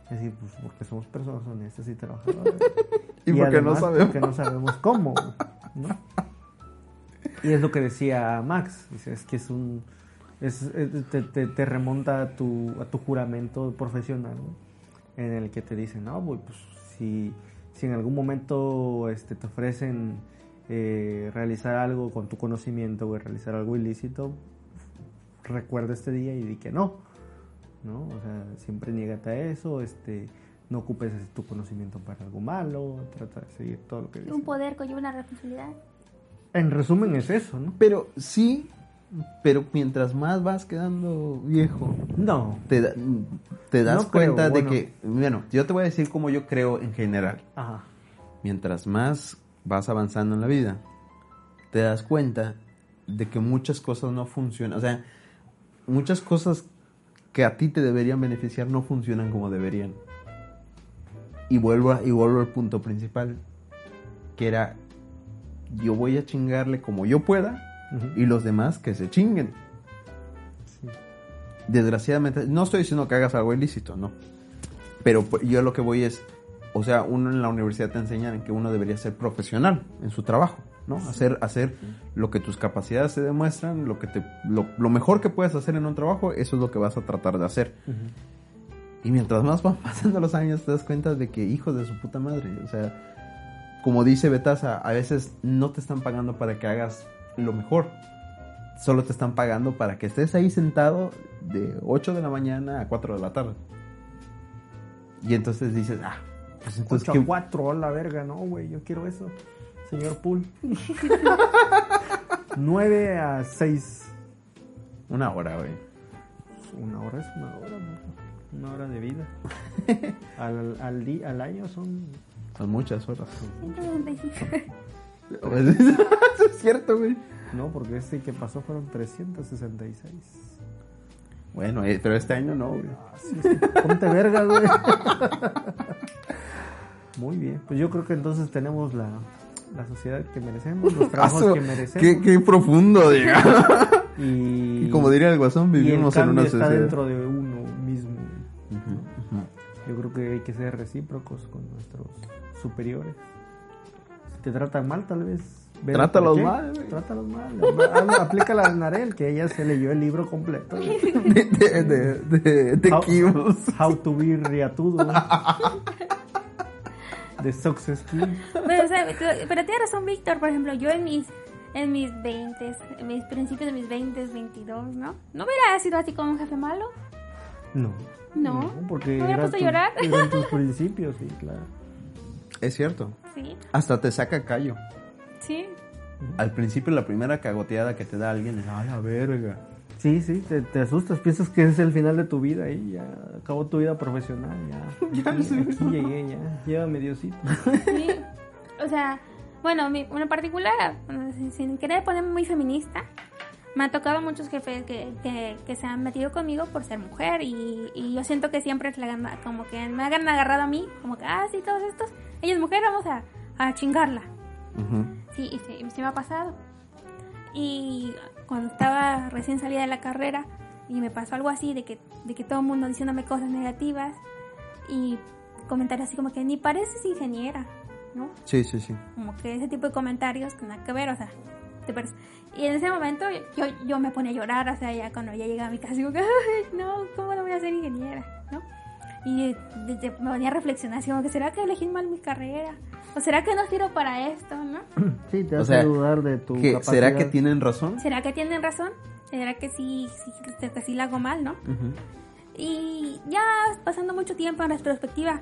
Es decir, pues porque somos personas honestas y trabajadoras. Y porque no además, sabemos. Porque no sabemos cómo, ¿no? Y es lo que decía Max, dice, es que es un... Es, te, te- te remonta a tu, a tu juramento profesional, güey, en el que te dicen, no, pues si, si en algún momento este, te ofrecen eh, realizar algo con tu conocimiento, güey, realizar algo ilícito, recuerda este día y di que no, ¿no? O sea, siempre niégate a eso, este, no ocupes tu conocimiento para algo malo, trata de seguir todo lo que dice. Un poder conlleva una responsabilidad. En resumen es eso, ¿no? Pero sí, pero mientras más vas quedando viejo, No. te, da- te das No creo, cuenta bueno. de que, bueno, yo te voy a decir cómo yo creo en general. Ajá. Mientras más vas avanzando en la vida, te das cuenta de que muchas cosas no funcionan. O sea, muchas cosas que a ti te deberían beneficiar no funcionan como deberían. Y vuelvo, a- y vuelvo al punto principal, que era, yo voy a chingarle como yo pueda Y los demás que se chinguen. Sí. Desgraciadamente, no estoy diciendo que hagas algo ilícito, no. Pero pues, yo lo que voy es, o sea, uno en la universidad te enseñan que uno debería ser profesional en su trabajo, ¿no? Hacer, hacer lo que tus capacidades te demuestran, lo que te, lo, lo mejor que puedes hacer en un trabajo, eso es lo que vas a tratar de hacer. Ujú. Y mientras más van pasando los años, te das cuenta de que hijos de su puta madre, o sea, como dice Betasa, a veces no te están pagando para que hagas lo mejor. Solo te están pagando para que estés ahí sentado de 8 de la mañana a 4 de la tarde. Y entonces dices, ah, pues entonces 8 ¿qué? a 4, a la verga, no, güey, yo quiero eso. Señor Pool. 9 a 6. Una hora, güey. Una hora es una hora, ¿no? Una hora de vida. al, al, día, al año son. Son muchas horas. 165. Eso es cierto, güey. No, porque ese que pasó fueron 366. Bueno, eh, pero este año no, güey. Sí, sí, Ponte verga, güey. Muy bien. Pues yo creo que entonces tenemos la, la sociedad que merecemos, los trabajos Aso, que merecemos. Qué, qué profundo, diga. Y, Y como diría el guasón, y el vivimos en una está sociedad. dentro de uno mismo. Yo creo que hay que ser recíprocos con nuestros superiores. Te tratan mal, tal vez. Trátalos mal, güey. Trátalos mal. Aplica la de Narel, que ella se leyó el libro completo. De, de, de, de, de How, Kibos. How to be riatudo. De Success Key. Pero, o sea, pero tiene razón Víctor, por ejemplo, yo en mis en mis 20, en mis principios de mis 20, 22, ¿no? No hubiera sido así como un jefe malo. No. No. porque ¿Me hubiera puesto a llorar? eran tus principios, sí, claro. Es cierto. Sí, Hasta te saca callo. sí. Al principio, la primera cagoteada que te da alguien es, a la verga. Sí, sí, te, te asustas, piensas que es el final de tu vida y ya acabó tu vida profesional, ya. Aquí, aquí llegué, ya. Llévame Diosito. Sí. O sea, bueno, mi, en particular, sin, sin querer ponerme muy feminista, me ha tocado muchos jefes que, que, que se han metido conmigo por ser mujer y, y yo siento que siempre es la como que me han agarrado a mí, como que, ah, sí, todos estos, ella es mujer, vamos a, a chingarla. Sí, y sí me ha pasado. Y cuando estaba recién salida de la carrera y me pasó algo así de que, de que todo el mundo diciéndome cosas negativas y comentarios así como que ni pareces ingeniera, ¿no? Sí, sí, sí. Como que ese tipo de comentarios que nada que ver, o sea, Y en ese momento yo, yo me ponía a llorar, o sea, ya cuando ya llegaba a mi casa, digo, "Ay, no, ¿cómo no voy a ser ingeniera? ¿No? Y de- de- me ponía a reflexionar, así como que ¿será que elegí mal mi carrera? ¿O será que no sirvo para esto, no? Sí, te O hace sea, dudar de tu ¿Qué, capacidad. ¿Será que tienen razón? ¿Será que tienen razón? ¿Será que sí, sí, que sí la hago mal, no? Y ya pasando mucho tiempo en retrospectiva,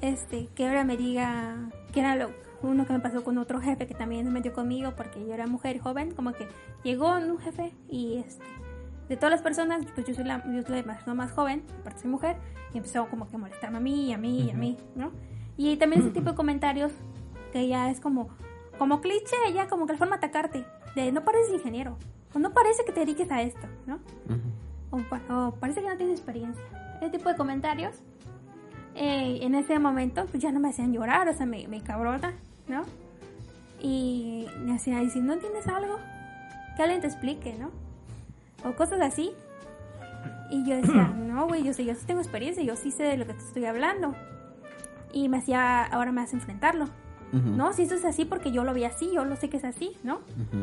este, que ahora me diga que era lo, uno que me pasó con otro jefe que también se metió conmigo porque yo era mujer joven, como que llegó un jefe y este, de todas las personas, pues yo soy la, yo soy la persona más joven, aparte soy mujer, y empezó como que a molestarme a mí, a mí, a mí, ¿no? Y también ese tipo de comentarios que ya es como, como cliché, ya como que la forma de atacarte, de no pareces ingeniero, o no parece que te dediques a esto, ¿no? Ujú. o, pa- o parece que no tienes experiencia. Ese tipo de comentarios, eh, en ese momento, pues ya no me hacían llorar, o sea, me, me cabrona, ¿no? Y me hacían decir, ¿no entiendes algo? Que alguien te explique, ¿no? O cosas así. Y yo decía, no, güey, yo sé, yo sí tengo experiencia, yo sí sé de lo que te estoy hablando. Y me hacía, ahora me hace enfrentarlo. No, si esto es así porque yo lo vi así, yo lo sé que es así, ¿no?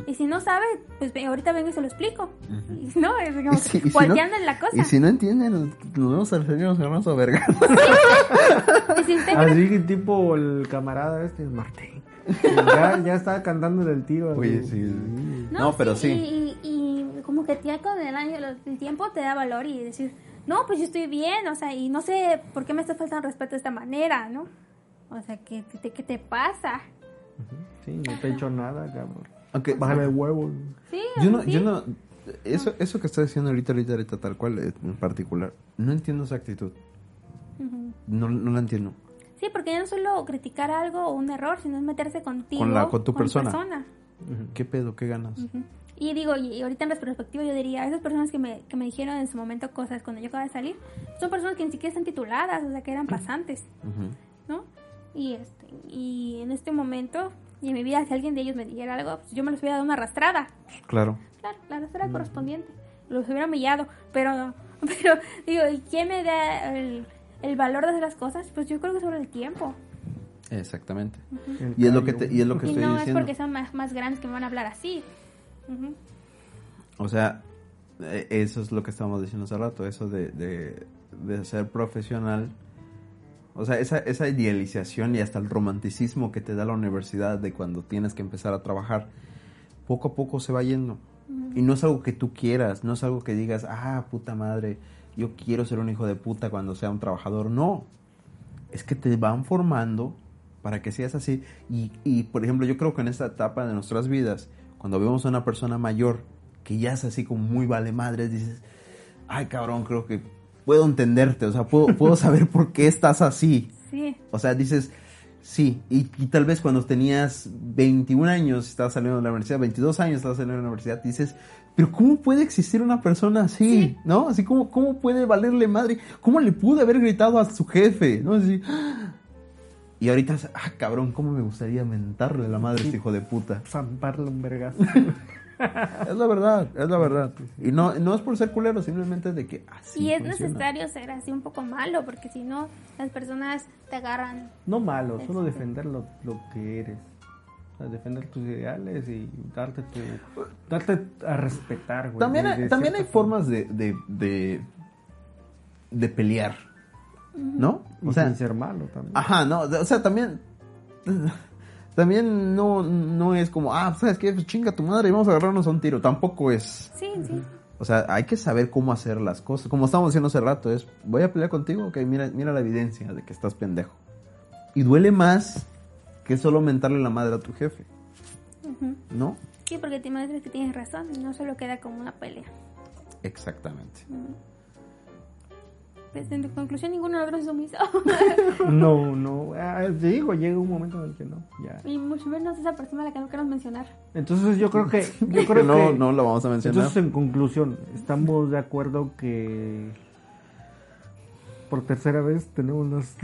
Y si no sabe, pues ahorita vengo y se lo explico. No, es si- si no- en la cosa. Y si no entienden, nos nos vemos al señor nos a verga. Y si Así que tipo el camarada este es Martín. Ya, ya estaba cantando del tiro. así. Oye, sí. No, pero sí. Y, y- y como que ya con el año, el tiempo te da valor y decir, no, pues yo estoy bien, o sea, y no sé por qué me está faltando respeto de esta manera, ¿no? O sea, ¿qué, qué, te- qué te pasa? Sí, no te he hecho nada, cabrón. Aunque, Bájale el huevo. Sí, yo no, sí. yo no, eso, eso que estás diciendo ahorita, ahorita, ahorita, tal cual, eh, en particular, no entiendo esa actitud. Ujú. No, no la entiendo. Sí, porque ya no solo criticar algo o un error, sino es meterse contigo. Con la- con tu persona. persona. ¿Qué pedo? ¿Qué ganas? Y digo, y ahorita en retrospectiva yo diría, esas personas que me, que me dijeron en su momento cosas cuando yo acababa de salir, son personas que ni siquiera están tituladas, o sea, que eran pasantes. ¿no? Y, este, y en este momento, y en mi vida, si alguien de ellos me dijera algo, pues yo me los hubiera dado una arrastrada, Claro. claro, la arrastrada correspondiente, los hubiera humillado, pero, pero digo, ¿y quién me da el, el valor de hacer las cosas? Pues yo creo que sobre el tiempo. Exactamente. Y es lo que te, y es lo que Y estoy no es porque son más, más grandes que me van a hablar así. O sea, eh, eso es lo que estábamos diciendo hace rato, eso de, de, de ser profesional. O sea, esa, esa idealización y hasta el romanticismo que te da la universidad de cuando tienes que empezar a trabajar, poco a poco se va yendo. Y no es algo que tú quieras, no es algo que digas, ah, puta madre, yo quiero ser un hijo de puta cuando sea un trabajador. No, es que te van formando para que seas así. Y, y, por ejemplo, yo creo que en esta etapa de nuestras vidas, cuando vemos a una persona mayor que ya es así como muy vale madres, dices, ay cabrón, creo que puedo entenderte, o sea, puedo, puedo saber por qué estás así. Sí. O sea, dices, Sí, y, y tal vez cuando tenías 21 años, estabas saliendo de la universidad, 22 años, estabas saliendo de la universidad, dices, pero ¿cómo puede existir una persona así? ¿No? Así como, ¿cómo puede valerle madre? ¿Cómo le pude haber gritado a su jefe? ¿No? Así, y ahorita, ah, cabrón, ¿cómo me gustaría mentarle la madre a este hijo de puta? Zamparle un vergazo. Es la verdad, es la verdad. Y no, no es por ser culero, simplemente de que así y es funciona. necesario ser así un poco malo, porque si no, las personas te agarran. No malo, solo Este. defender lo, lo que eres. O sea, defender tus ideales y darte tu, darte a respetar, güey. También, hay- también hay formas de, de, de, de pelear, ¿no? Y O sea, sin ser malo también. ajá, no, o sea, también, también no, no es como, ah, ¿sabes qué? Pues chinga tu madre y vamos a agarrarnos a un tiro. Tampoco es, Sí, sí. o sea, hay que saber cómo hacer las cosas. Como estábamos diciendo hace rato, es, voy a pelear contigo, ok, mira, mira la evidencia de que estás pendejo. Y duele más que solo mentarle la madre a tu jefe, Ujú. ¿no? Sí, porque te imaginas que tienes razón y no solo queda como una pelea. Exactamente. Pues en conclusión, ninguno de los dos es sumiso. No, no. ah, te digo, llega un momento en el que no. Ya. y mucho menos esa persona a la que no queremos mencionar. Entonces yo creo que. Yo creo no, que no lo vamos a mencionar. Entonces, en conclusión, estamos de acuerdo que por tercera vez tenemos los,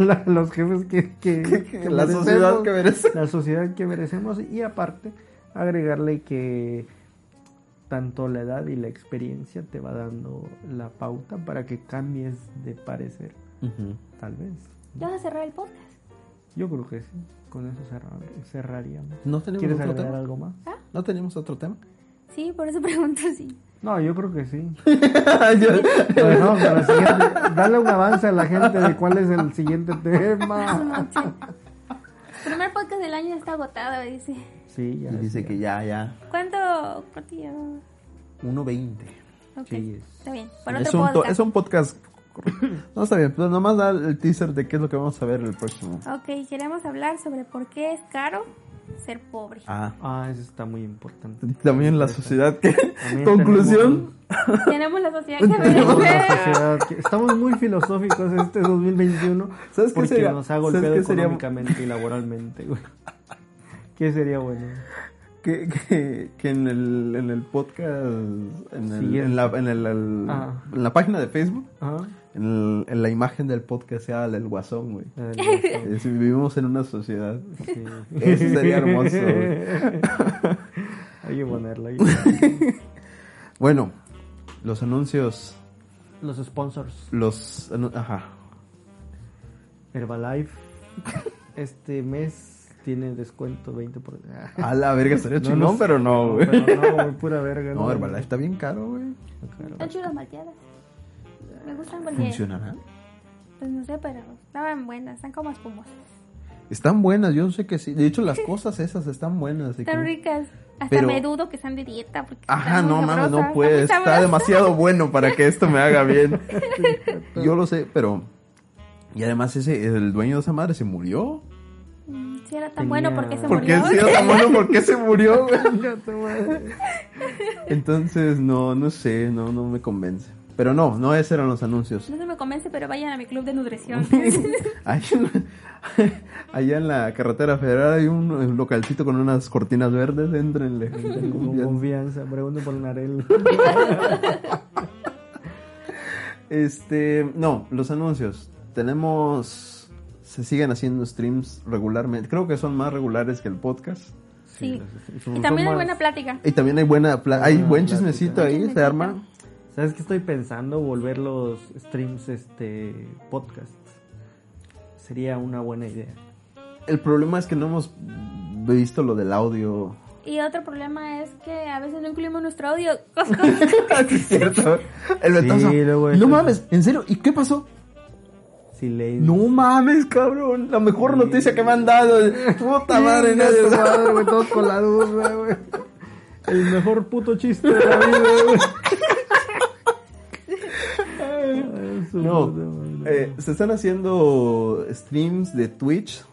la- los jefes que, que- que la merecemos, sociedad que merece. la sociedad que merecemos y aparte agregarle que tanto la edad y la experiencia te va dando la pauta para que cambies de parecer, tal vez. Ya vas a cerrar el podcast. Yo creo que sí, con eso cerrar- cerraríamos. ¿No tenemos ¿Quieres otro agregar tema? algo más? ¿No teníamos otro tema? Sí, por eso pregunto si. No, yo creo que sí. Bueno, pero siguiente, dale un avance a la gente de cuál es el siguiente tema. Primer podcast del año ya está agotado, dice. Sí, ya. Y dice que ya, ya. ¿Cuánto? ¿Cuánto lleva? 1.20. Ok, Sí, es- está bien. Para Es otro un, podcast. es un podcast. No está bien, pero nomás da el teaser de qué es lo que vamos a ver en el próximo. Ok, queremos hablar sobre por qué es caro ser pobre. Ah, Ah, eso está muy importante. también la sociedad que. Conclusión. Tenemos la sociedad que Tenemos merece. sociedad que- estamos muy filosóficos este 2021 ¿Sabes qué porque sería- nos ha golpeado qué sería- económicamente y laboralmente, güey. ¿Qué sería bueno? Que, que, que en, el, en el podcast. En, el- en, la, en, el- el- Ah. en la página de Facebook. Ajá. En, el- en la imagen del podcast sea el guasón, güey. Si vivimos en una sociedad. sí. Eso sería hermoso, güey. Hay que ponerlo ahí. Bueno, los anuncios. Los sponsors. Los. Ajá. Herbalife este mes tiene descuento 20%. A la verga, estaría No, chingón, no sé. pero no, güey. pero no, güey, pura verga. No, Herbalife está bien caro, güey. Están chidas malteadas. Me gustan porque. ¿Funcionará? Pues no sé, pero estaban buenas. Están como espumosas. Están buenas, yo sé que sí. De hecho, las cosas esas están buenas. Están como- ricas. Hasta Pero- me dudo que están de dieta. Porque Ajá, no mames, no puede. Está demasiado bueno para que esto me haga bien. Yo lo sé, pero. Y además, ese el dueño de esa madre se murió. Si era tan Tenía- bueno, ¿por qué se ¿Por qué murió? si era tan bueno? ¿Por qué se murió, güey? Entonces, no, no sé, no, no me convence. Pero no, no esos eran los anuncios. No se me convence, pero vayan a mi club de nutrición. Allá en la carretera federal hay un, un localcito con unas cortinas verdes, entrenle. Con confianza, pregunto por Narel. Este, no, los anuncios. Tenemos, se siguen haciendo streams regularmente. Creo que son más regulares que el podcast. sí. Y también hay buena plática. Y también hay buena, pla- hay buen plática. chismecito ahí, se arma. ¿Sabes qué estoy pensando? Volver los streams este podcast. Sería una buena idea. El problema es que no hemos visto lo del audio. Y otro problema es que a veces no incluimos nuestro audio. Sí, es cierto. El. Sí, no mames, en serio, ¿y qué pasó? No mames, cabrón. La mejor noticia que me han dado. Puta madre, nadie madre, güey, todos con la duda, güey. El mejor puto chiste de la vida, güey. No, eh, se están haciendo streams de Twitch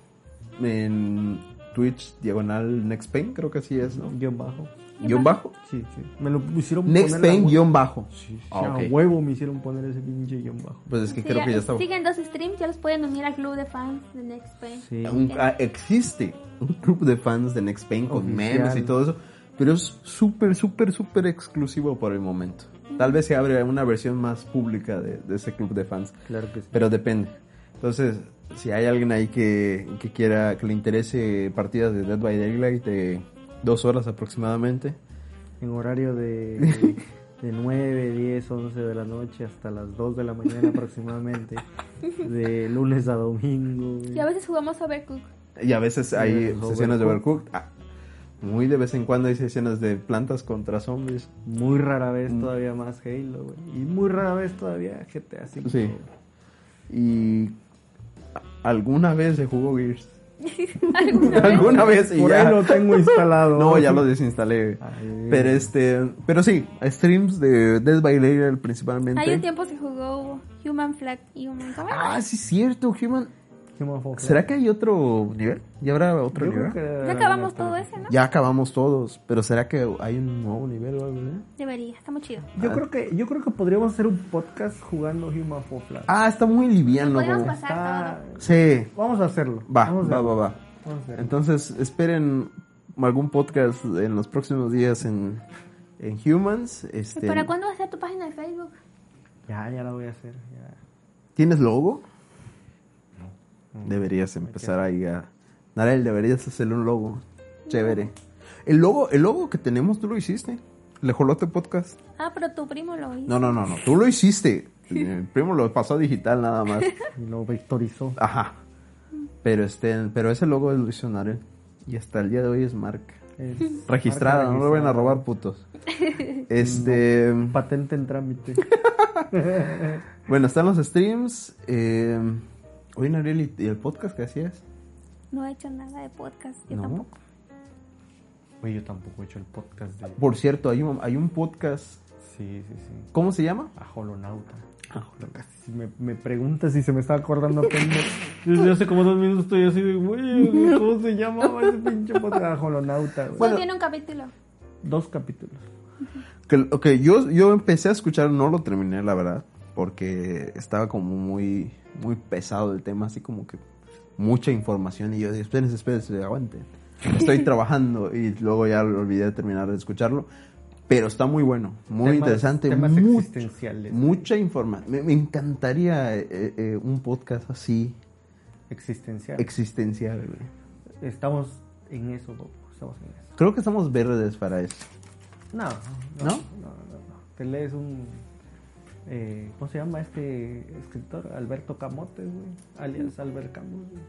en Twitch, diagonal Next Pain, creo que así es, ¿no? Guión bajo. Guión bajo. Sí, sí. Me lo hicieron Next poner a Pain, guion bajo. Sí, sí, Ah, a ok. huevo me hicieron poner ese pinche guion bajo. Pues es que Sí, creo que ya está. Siguen dos streams, ya los pueden unir al club de fans de Next Pain. Sí. Un- ah, existe un club de fans de Next Pain con Oficial. memes y todo eso, pero es súper, súper, súper exclusivo por el momento. Tal vez se abre una versión más pública de, de ese club de fans, Claro que sí. pero depende. Entonces, si hay alguien ahí que, que quiera, que le interese partidas de Dead by Daylight de dos horas aproximadamente, En horario de, de 9, 10, 11 de la noche hasta las 2 de la mañana aproximadamente. De lunes a domingo. Y a veces jugamos Overcook. y a veces hay sesiones de Overcooked. Overcooked. Ah, muy de vez en cuando hay sesiones de plantas contra zombies. Muy rara vez Mm. todavía más Halo, güey. Y muy rara vez todavía GTA 5. Sí. Y alguna vez se jugó Gears. ¿Alguna vez? alguna vez y Por ya. ahí lo tengo instalado. No, ya lo desinstalé. Ay, Pero este, pero sí, streams de Dead by Daylight principalmente. Hay un tiempo se jugó Human Flag y Human. Ah, sí cierto, Human. ¿Será que hay otro nivel? ¿Ya habrá otro Yo nivel? creo que Ya acabamos todo ese, ¿no? Ya acabamos todos, pero ¿será que hay un nuevo nivel o algo así? Debería, está muy chido. Yo creo que yo creo que podríamos hacer un podcast jugando Human Fall Flat. Ah, está muy liviano. Como- pasar Está- Sí, Vamos a hacerlo. va, Vamos a va, va, va. Vamos a hacerlo. Entonces, esperen algún podcast en los próximos días en, en Humans. Este, ¿Para cuándo va a ser tu página de Facebook? Ya, ya la voy a hacer. ya. ¿Tienes logo? Deberías empezar ahí a... Narel, deberías hacerle un logo. Chévere. El logo, el logo que tenemos, tú lo hiciste. El Jolote Podcast. Ah, pero tu primo lo hizo. No, no, no, no. Tú lo hiciste. El primo lo pasó a digital nada más. Y lo vectorizó. Ajá. Pero este, pero ese logo lo hizo Narel. Y hasta el día de hoy es marca. Es Registrada, marca no lo vayan a robar putos. Este. Patente en trámite. Bueno, están los streams. Eh, oye, Narel, ¿y el podcast que hacías? No he hecho nada de podcast, yo No. tampoco. Oye, yo tampoco he hecho el podcast de... Por cierto, hay un, hay un podcast. Sí, sí, sí. ¿Cómo se llama? A Holonauta. Ah, Si me, me preguntas si se me está acordando apenas. Desde hace como dos minutos estoy así de, güey, ¿cómo se llamaba ese pinche podcast? A Holonauta, güey. Solo tiene un capítulo. Dos capítulos. Que, ok, yo, yo empecé a escuchar, no lo terminé, la verdad, porque estaba como muy, muy pesado el tema, así como que mucha información. Y yo dije, espérense, espérense, aguanten. Estoy trabajando y luego ya lo olvidé de terminar de escucharlo. Pero está muy bueno, muy Temas- interesante, temas mucho- existenciales. mucha información. Me, me encantaría eh, eh, un podcast así, Existencial. existencial. güey. Estamos en eso, Bob. Estamos en eso. Creo que estamos verdes para eso. No, no, ¿No? no, no, no. Te lees un... eh, ¿Cómo se llama este escritor? Alberto Camotes, güey. Alias Albert Camus. güey.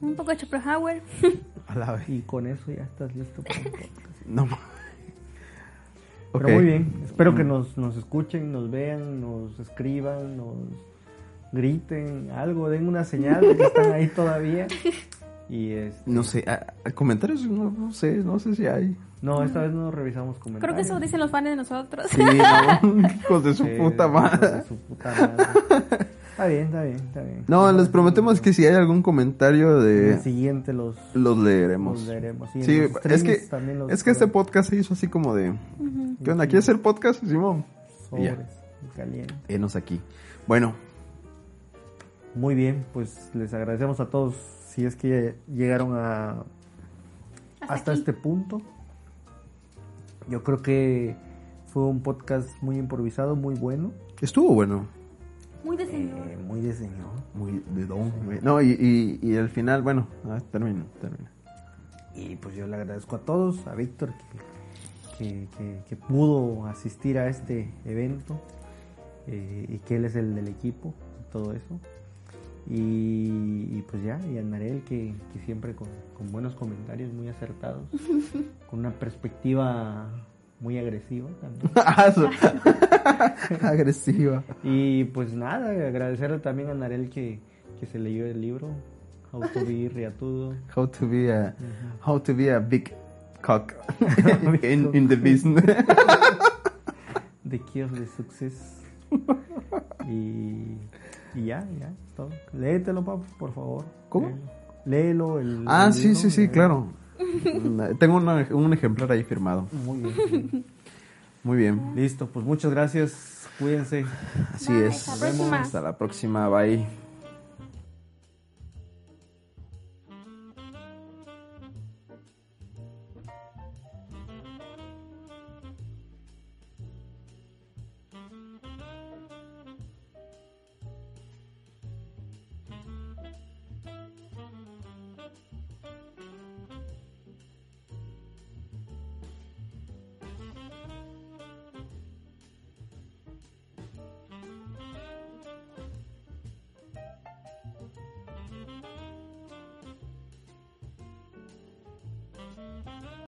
Un poco de Schopenhauer. A la vez. Y con eso ya estás listo para un podcast. No. Pero muy bien, espero que nos, nos escuchen, nos vean, nos escriban, nos griten, algo, den una señal de que están ahí todavía. Y este, No sé, a- a comentarios no, no sé, no sé si hay. no, esta vez no revisamos comentarios. Creo que eso dicen los fans de nosotros. Sí, no, hijos de su Sí, puta hijos madre. de su puta madre. Está bien, está bien, está bien. No, les prometemos que si hay algún comentario En de el siguiente los, los leeremos. los leeremos. Sí, los es que los es que este podcast se hizo así como de ¿Qué onda? ¿Quieres hacer podcast, Simón? sobres, caliente. Enos aquí. Bueno, Muy bien, pues les agradecemos a todos si es que llegaron a, Hasta este punto. Yo creo que fue un podcast muy improvisado, muy bueno, estuvo bueno. Muy de señor. eh, muy de señor. Muy de don. No, y, y, y al final, bueno, ah, termino, termino. Y pues yo le agradezco a todos, a Víctor que, que, que- que pudo asistir a este evento eh, y que él es el del equipo y todo eso. Y, y pues ya, y a Narel que, que siempre con, con buenos comentarios, muy acertados, con una perspectiva muy agresiva también. Ah, Agresiva. Y pues nada, agradecerle también a Narel que, que se leyó el libro, How to be Riatudo. How to be a how to be a big cock in, in the business. The Key of the Success. y, y ya, ya, todo. Léetelo, papá, por favor. ¿Cómo? Léelo. léelo. El, Ah, el sí, libro, sí, sí, eh, claro. Tengo una- un ejemplar ahí firmado. Muy bien. Muy bien. Listo, pues muchas gracias. Cuídense. Así Bye, es. hasta la próxima. Hasta la próxima. Bye.